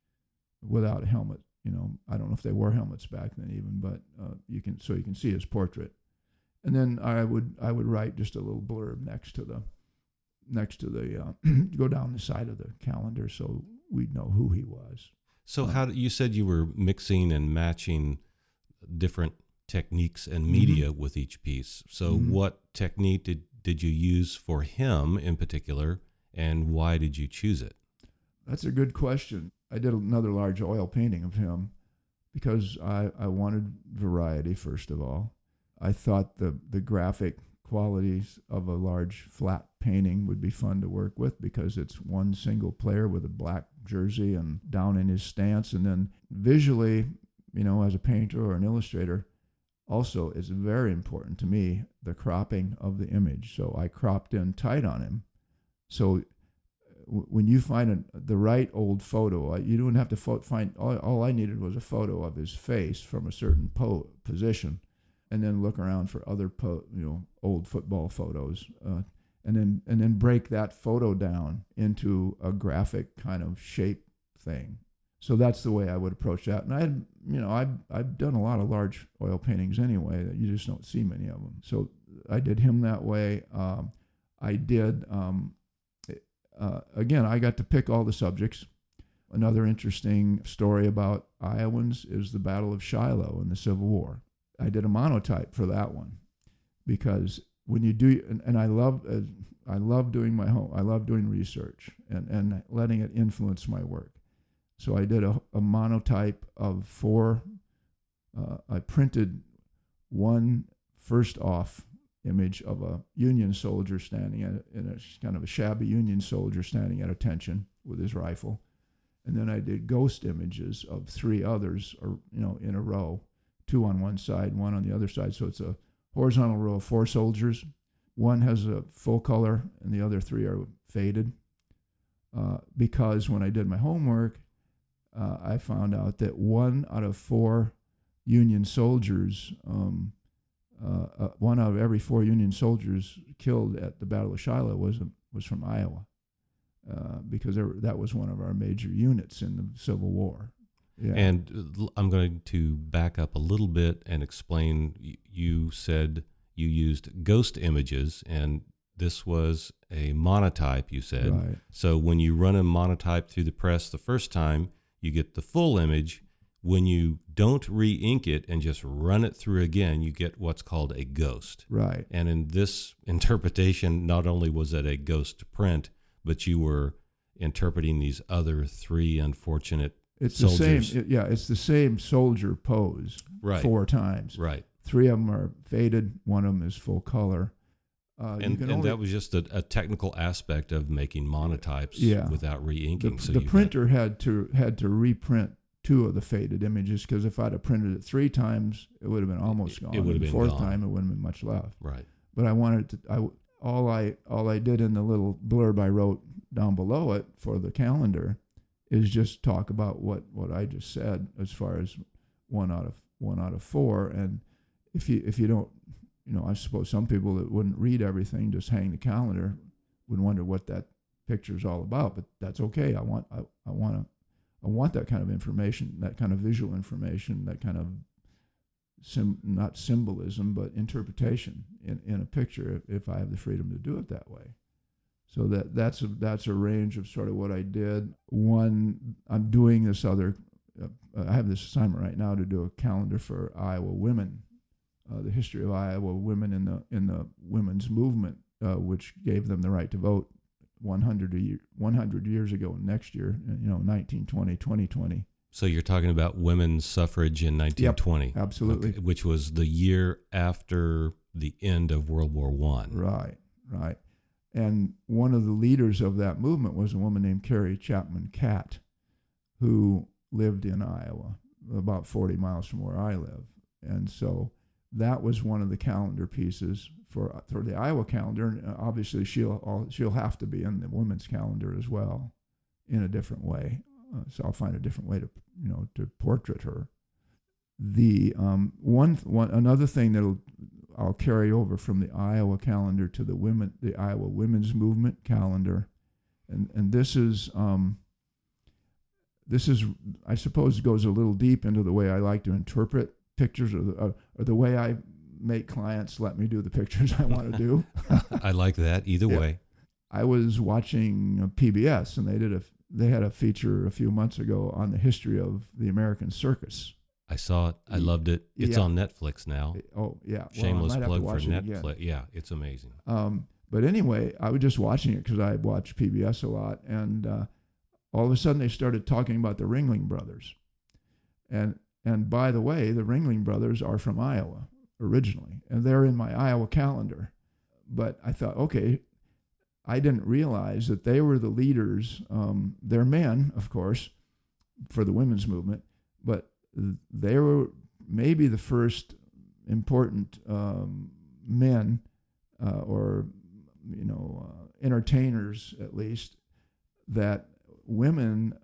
without a helmet. You know, I don't know if they wore helmets back then even, but uh, you can so you can see his portrait. And then I would I would write just a little blurb next to the next to the uh, go down the side of the calendar so we'd know who he was. So how do, you said you were mixing and matching different techniques and media mm-hmm. with each piece. So mm-hmm. what technique did did you use for him in particular and why did you choose it? That's a good question. I did another large oil painting of him because I, I wanted variety, first of all. I thought the, the graphic qualities of a large flat painting would be fun to work with because it's one single player with a black jersey and down in his stance. And then visually, you know, as a painter or an illustrator, also is very important to me the cropping of the image. So I cropped in tight on him so when you find the right old photo, you don't have to fo- find. All, all, I needed was a photo of his face from a certain po- position, and then look around for other po- you know old football photos, uh, and then and then break that photo down into a graphic kind of shape thing. So that's the way I would approach that. And I had, you know, I've, I've done a lot of large oil paintings anyway. That you just don't see many of them. So I did him that way. Um, I did. Um, uh, again, I got to pick all the subjects. Another interesting story about Iowans is the Battle of Shiloh in the Civil War. I did a monotype for that one because when you do, and, and I love, uh, I love doing my home, I love doing research and, and letting it influence my work. So I did a, a monotype of four. Uh, I printed one first off image of a Union soldier standing at, in a kind of a shabby Union soldier standing at attention with his rifle. And then I did ghost images of three others, or you know, in a row, two on one side, one on the other side. So it's a horizontal row of four soldiers. One has a full color, and the other three are faded. Uh, because when I did my homework, uh, I found out that one out of four Union soldiers um, uh, uh, one of every four Union soldiers killed at the Battle of Shiloh was was from Iowa, uh, because there, that was one of our major units in the Civil War. Yeah. And I'm going to back up a little bit and explain. You said you used ghost images, and this was a monotype, you said. right. So when you run a monotype through the press the first time, you get the full image. When you don't re ink it and just run it through again, you get what's called a ghost. Right. And in this interpretation, not only was it a ghost print, but you were interpreting these other three unfortunate. It's Soldiers. the same. yeah, it's the same soldier pose Right. four times. Right. Three of them are faded. One of them is full color. Uh, and and only- that was just a, a technical aspect of making monotypes Yeah. without re the, so the printer had to had to reprint two of the faded images because if I'd have printed it three times, it would have been almost gone. it would have the been fourth gone. time, it wouldn't have been much left. right. But I wanted to. I all I all I did in the little blurb I wrote down below it for the calendar is just talk about what what I just said as far as one out of one out of four. And if you if you don't, you know, I suppose some people that wouldn't read everything just hang the calendar would wonder what that picture is all about. But that's okay. I want I, I want to I want that kind of information, that kind of visual information, that kind of sim, not symbolism, but interpretation in, in a picture if, if I have the freedom to do it that way. So that that's a, that's a range of sort of what I did. One, I'm doing this other. Uh, I have this assignment right now to do a calendar for Iowa women, uh, the history of Iowa women in the in the women's movement, uh, which gave them the right to vote 100 a year, 100 years ago next year, uh, you know, 1920, 2020. So you're talking about women's suffrage in 1920, Absolutely. okay, which was the year after the end of World War One. Right, right. And one of the leaders of that movement was a woman named Carrie Chapman Catt, who lived in Iowa, about 40 miles from where I live. And so that was one of the calendar pieces for for the Iowa calendar. And uh, obviously, she'll she'll have to be in the women's calendar as well, in a different way. Uh, so I'll find a different way to you know to portrait her. The um, one one another thing that'll I'll carry over from the Iowa calendar to the women, the Iowa Women's Movement calendar, and and this is um, this is I suppose goes a little deep into the way I like to interpret pictures, or the, or the way I make clients let me do the pictures I want to do. I like that either Yeah. way. I was watching PBS, and they did a they had a feature a few months ago on the history of the American circus. I saw it. I loved it. It's Yeah. on Netflix now. Oh yeah, Shameless to plug for watch it. Netflix. Yeah, it's amazing. Um, but anyway, I was just watching it because I watch PBS a lot, and uh, all of a sudden they started talking about the Ringling Brothers, and and by the way, the Ringling Brothers are from Iowa originally, and they're in my Iowa calendar. But I thought, okay, I didn't realize that they were the leaders. Um, they're men, of course, for the women's movement, but they were maybe the first important um, men uh, or you know uh, entertainers at least that women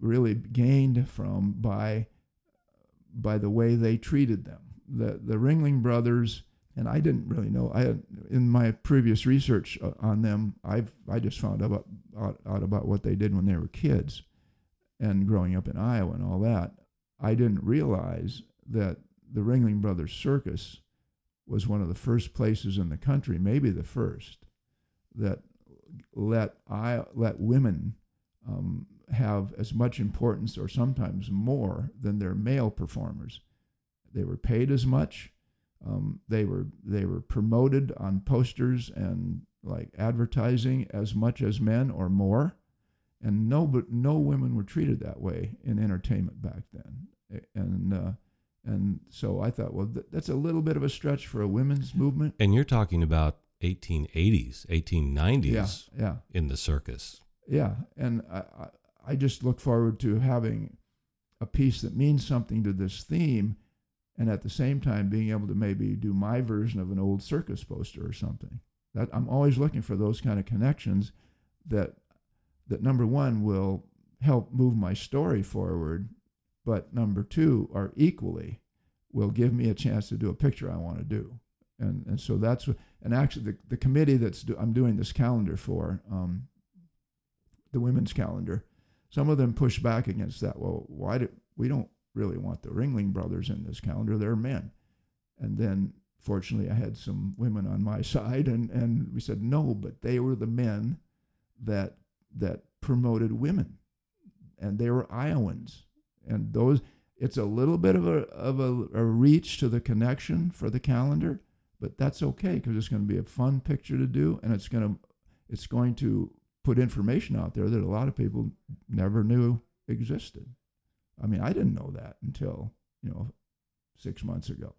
really gained from by by the way they treated them. The the Ringling Brothers and I didn't really know. I had, in my previous research uh, on them, I've I just found out, out out about what they did when they were kids, and growing up in Iowa and all that. I didn't realize that the Ringling Brothers Circus was one of the first places in the country, maybe the first, that let I let women um, have as much importance or sometimes more than their male performers. They were paid as much. Um, they were they were promoted on posters and like advertising as much as men or more, and no but no women were treated that way in entertainment back then. And uh, and so I thought, well, th- that's a little bit of a stretch for a women's movement. And you're talking about 1880s, 1890s Yeah, yeah. in the circus. Yeah, and I, I, I just look forward to having a piece that means something to this theme, and at the same time being able to maybe do my version of an old circus poster or something. That I'm always looking for those kind of connections that that number one will help move my story forward, but number two are equally will give me a chance to do a picture I want to do. And and so that's and actually the, the committee that's do, I'm doing this calendar for, um, the women's calendar, some of them push back against that. Well, why do we don't really want the Ringling Brothers in this calendar. They're men. And then fortunately, I had some women on my side, and, and we said, no, but they were the men that, that promoted women. And they were Iowans. And those, it's a little bit of a, of a, a reach to the connection for the calendar, but that's okay because it's going to be a fun picture to do, and it's going to, it's going to put information out there that a lot of people never knew existed. I mean, I didn't know that until, you know, six months ago.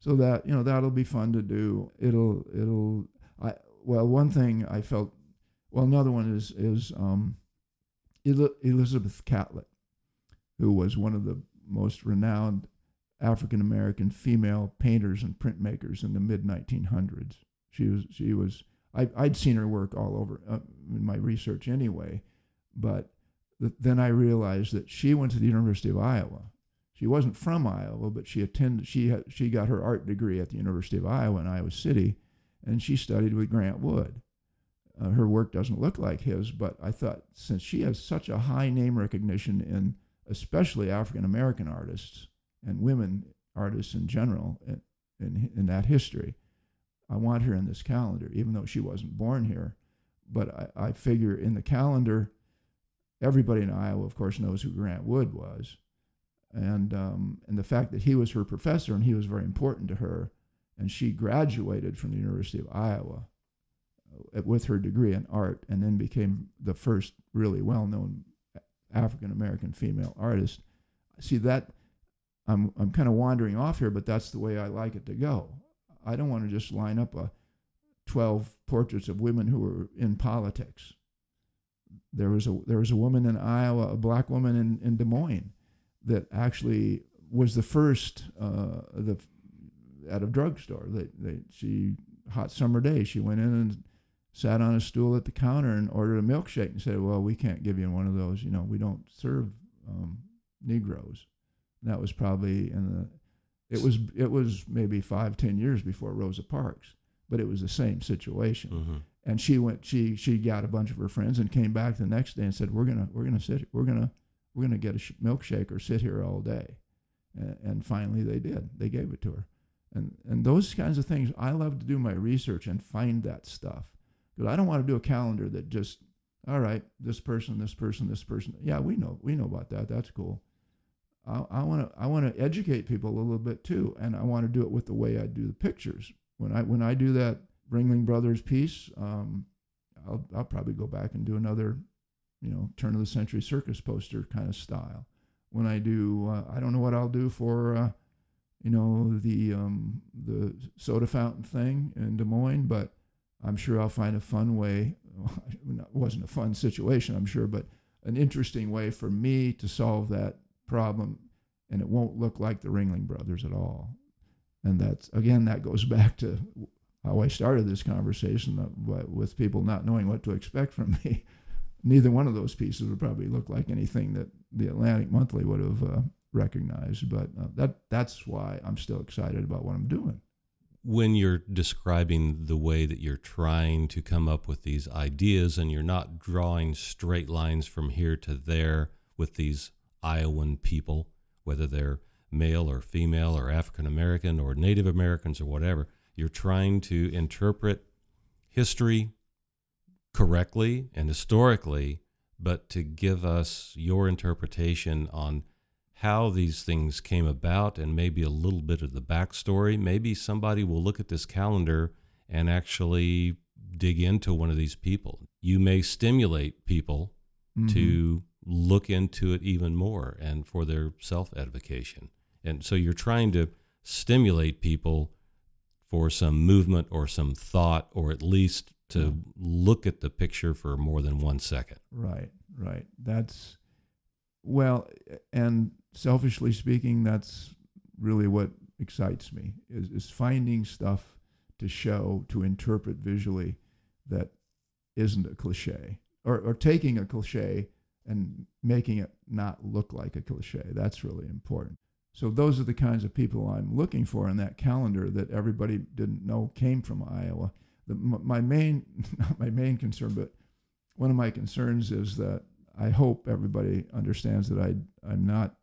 So that, you know, that'll be fun to do. It'll, it'll, I, well, one thing I felt, well, another one is, is um, Elizabeth Catlett, who was one of the most renowned African American female painters and printmakers in the mid 1900s. She was, she was, I, I'd seen her work all over uh, in my research anyway, but then I realized that she went to the University of Iowa. She wasn't from Iowa, but she attended. She had, she got her art degree at the University of Iowa in Iowa City, and she studied with Grant Wood. Uh, her work doesn't look like his, but I thought since she has such a high name recognition in especially African American artists and women artists in general in, in, in that history, I want her in this calendar, even though she wasn't born here. But I, I figure in the calendar everybody in Iowa, of course, knows who Grant Wood was, and um, and the fact that he was her professor and he was very important to her, and she graduated from the University of Iowa uh, with her degree in art, and then became the first really well-known African American female artist. See that. I'm, I'm kind of wandering off here, but that's the way I like it to go. I don't want to just line up a 12 portraits of women who were in politics there was a there was a woman in Iowa, a black woman in, in Des Moines, that actually was the first uh, the at a drugstore. They, they she hot summer day she went in and sat on a stool at the counter and ordered a milkshake and said, "Well, we can't give you one of those. You know, we don't serve um, Negroes." And that was probably in the it was it was maybe five ten years before Rosa Parks, but it was the same situation. Mm-hmm and she went she she got a bunch of her friends and came back the next day and said we're gonna we're gonna sit we're gonna we're gonna get a sh- milkshake or sit here all day. And, and, finally they did. They gave it to her. And and those kinds of things i love to do my research and find that stuff. Because i don't want to do a calendar that just all right this person this person this person. Yeah we know we know about that. That's cool. I want to i want to educate people a little bit too and i want to do it with the way i do the pictures. When i when i do that Ringling Brothers piece, um, I'll, I'll probably go back and do another, you know, turn of the century circus poster kind of style. When I do, uh, I don't know what I'll do for, uh, you know, the um, the soda fountain thing in Des Moines, but I'm sure I'll find a fun way. it wasn't a fun situation, I'm sure, but an interesting way for me to solve that problem, and it won't look like the Ringling Brothers at all. And that's again, that goes back to how I started this conversation uh, with people not knowing what to expect from me. Neither one of those pieces would probably look like anything that the Atlantic Monthly would have uh, recognized, but uh, that that's why I'm still excited about what I'm doing. When you're describing the way that you're trying to come up with these ideas and you're not drawing straight lines from here to there with these Iowan people, whether they're male or female or African American or Native Americans or whatever, you're trying to interpret history correctly and historically, but to give us your interpretation on how these things came about and maybe a little bit of the backstory. Maybe somebody will look at this calendar and actually dig into one of these people. You may stimulate people mm-hmm. to look into it even more and for their self edification. And so you're trying to stimulate people for some movement or some thought, or at least to look at the picture for more than one second. Right, right. That's, well, and selfishly speaking, that's really what excites me is, is finding stuff to show, to interpret visually that isn't a cliche, or, or taking a cliche and making it not look like a cliche. That's really important. So those are the kinds of people I'm looking for in that calendar that everybody didn't know came from Iowa. The, my main, not my main concern, but one of my concerns is that I hope everybody understands that I, I'm not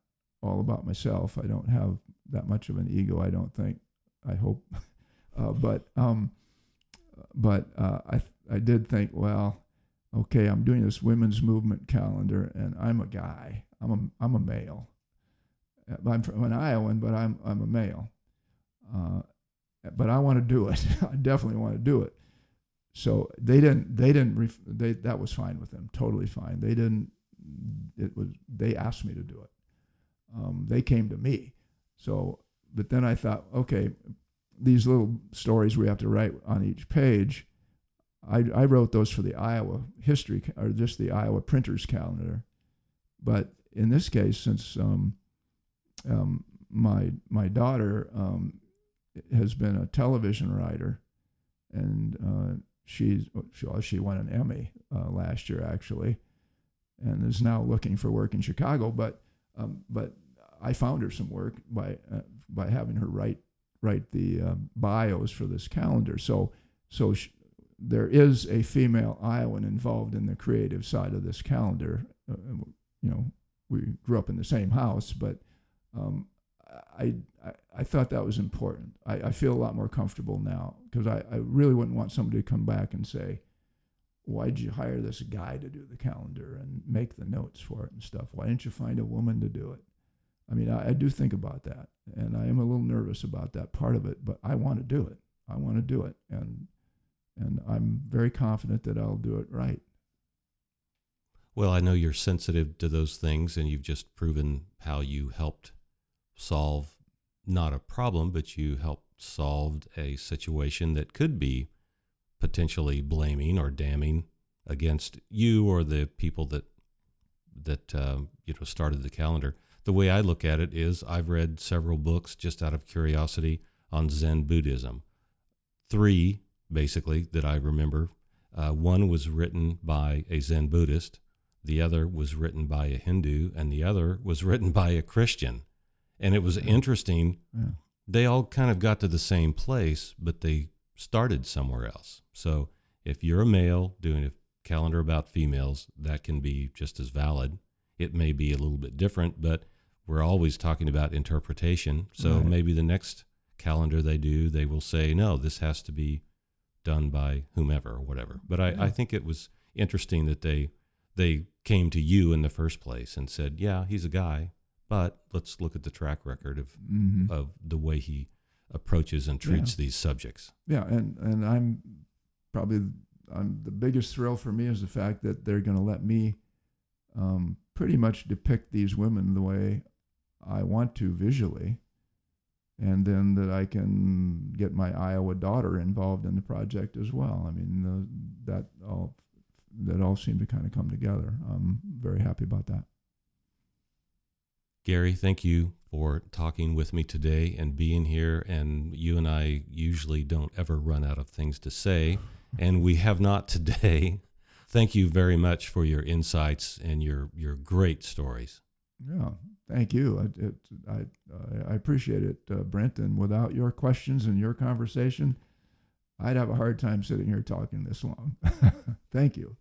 all about myself. I don't have that much of an ego. I don't think. I hope, uh, but um, but uh, I I did think, well, okay, I'm doing this women's movement calendar, and I'm a guy. I'm a I'm a male. I'm from an Iowan, but I'm I'm a male. Uh, but I want to do it. I definitely want to do it. So they didn't. They didn't. Ref, they that was fine with them. Totally fine. They didn't. It was. They asked me to do it. Um, they came to me. So, but then I thought, okay, these little stories we have to write on each page. I, I wrote those for the Iowa history or just the Iowa printers calendar, but in this case, since um, um, my my daughter um, has been a television writer, and uh, she's she, she won an Emmy uh, last year actually, and is now looking for work in Chicago. But um, but I found her some work by uh, by having her write write the uh, bios for this calendar. So so sh- there is a female Iowan involved in the creative side of this calendar. Uh, you know, we grew up in the same house, but um, I, I, I thought that was important. I, I feel a lot more comfortable now because I, I really wouldn't want somebody to come back and say, why'd you hire this guy to do the calendar and make the notes for it and stuff? Why didn't you find a woman to do it? I mean, I, I do think about that, and I am a little nervous about that part of it, but I want to do it. I want to do it, and and I'm very confident that I'll do it right. Well, I know you're sensitive to those things, and you've just proven how you helped solve not a problem, but you helped solved a situation that could be potentially blaming or damning against you or the people that that uh, you know started the calendar. The way I look at it is, I've read several books just out of curiosity on Zen Buddhism. Three, basically, that I remember. Uh, one was written by a Zen Buddhist, the other was written by a Hindu, and the other was written by a Christian. And it was interesting. Yeah. They all kind of got to the same place, but they started somewhere else. So if you're a male doing a calendar about females, that can be just as valid. It may be a little bit different, but we're always talking about interpretation. So right. maybe the next calendar they do, they will say, no, this has to be done by whomever or whatever. But I, yeah. I think it was interesting that they they came to you in the first place and said, yeah, he's a guy, but let's look at the track record of mm-hmm. of the way he approaches and treats yeah. these subjects. Yeah, and and I'm probably I'm the biggest thrill for me is the fact that they're going to let me um, pretty much depict these women the way I want to visually, and then that I can get my Iowa daughter involved in the project as well. I mean, the, that all that all seemed to kind of come together. I'm very happy about that. Gary, thank you for talking with me today and being here. And you and I usually don't ever run out of things to say, and we have not today. Thank you very much for your insights and your your great stories. Yeah, thank you. I, it, I, I appreciate it, uh, Brent. And without your questions and your conversation, I'd have a hard time sitting here talking this long. thank you.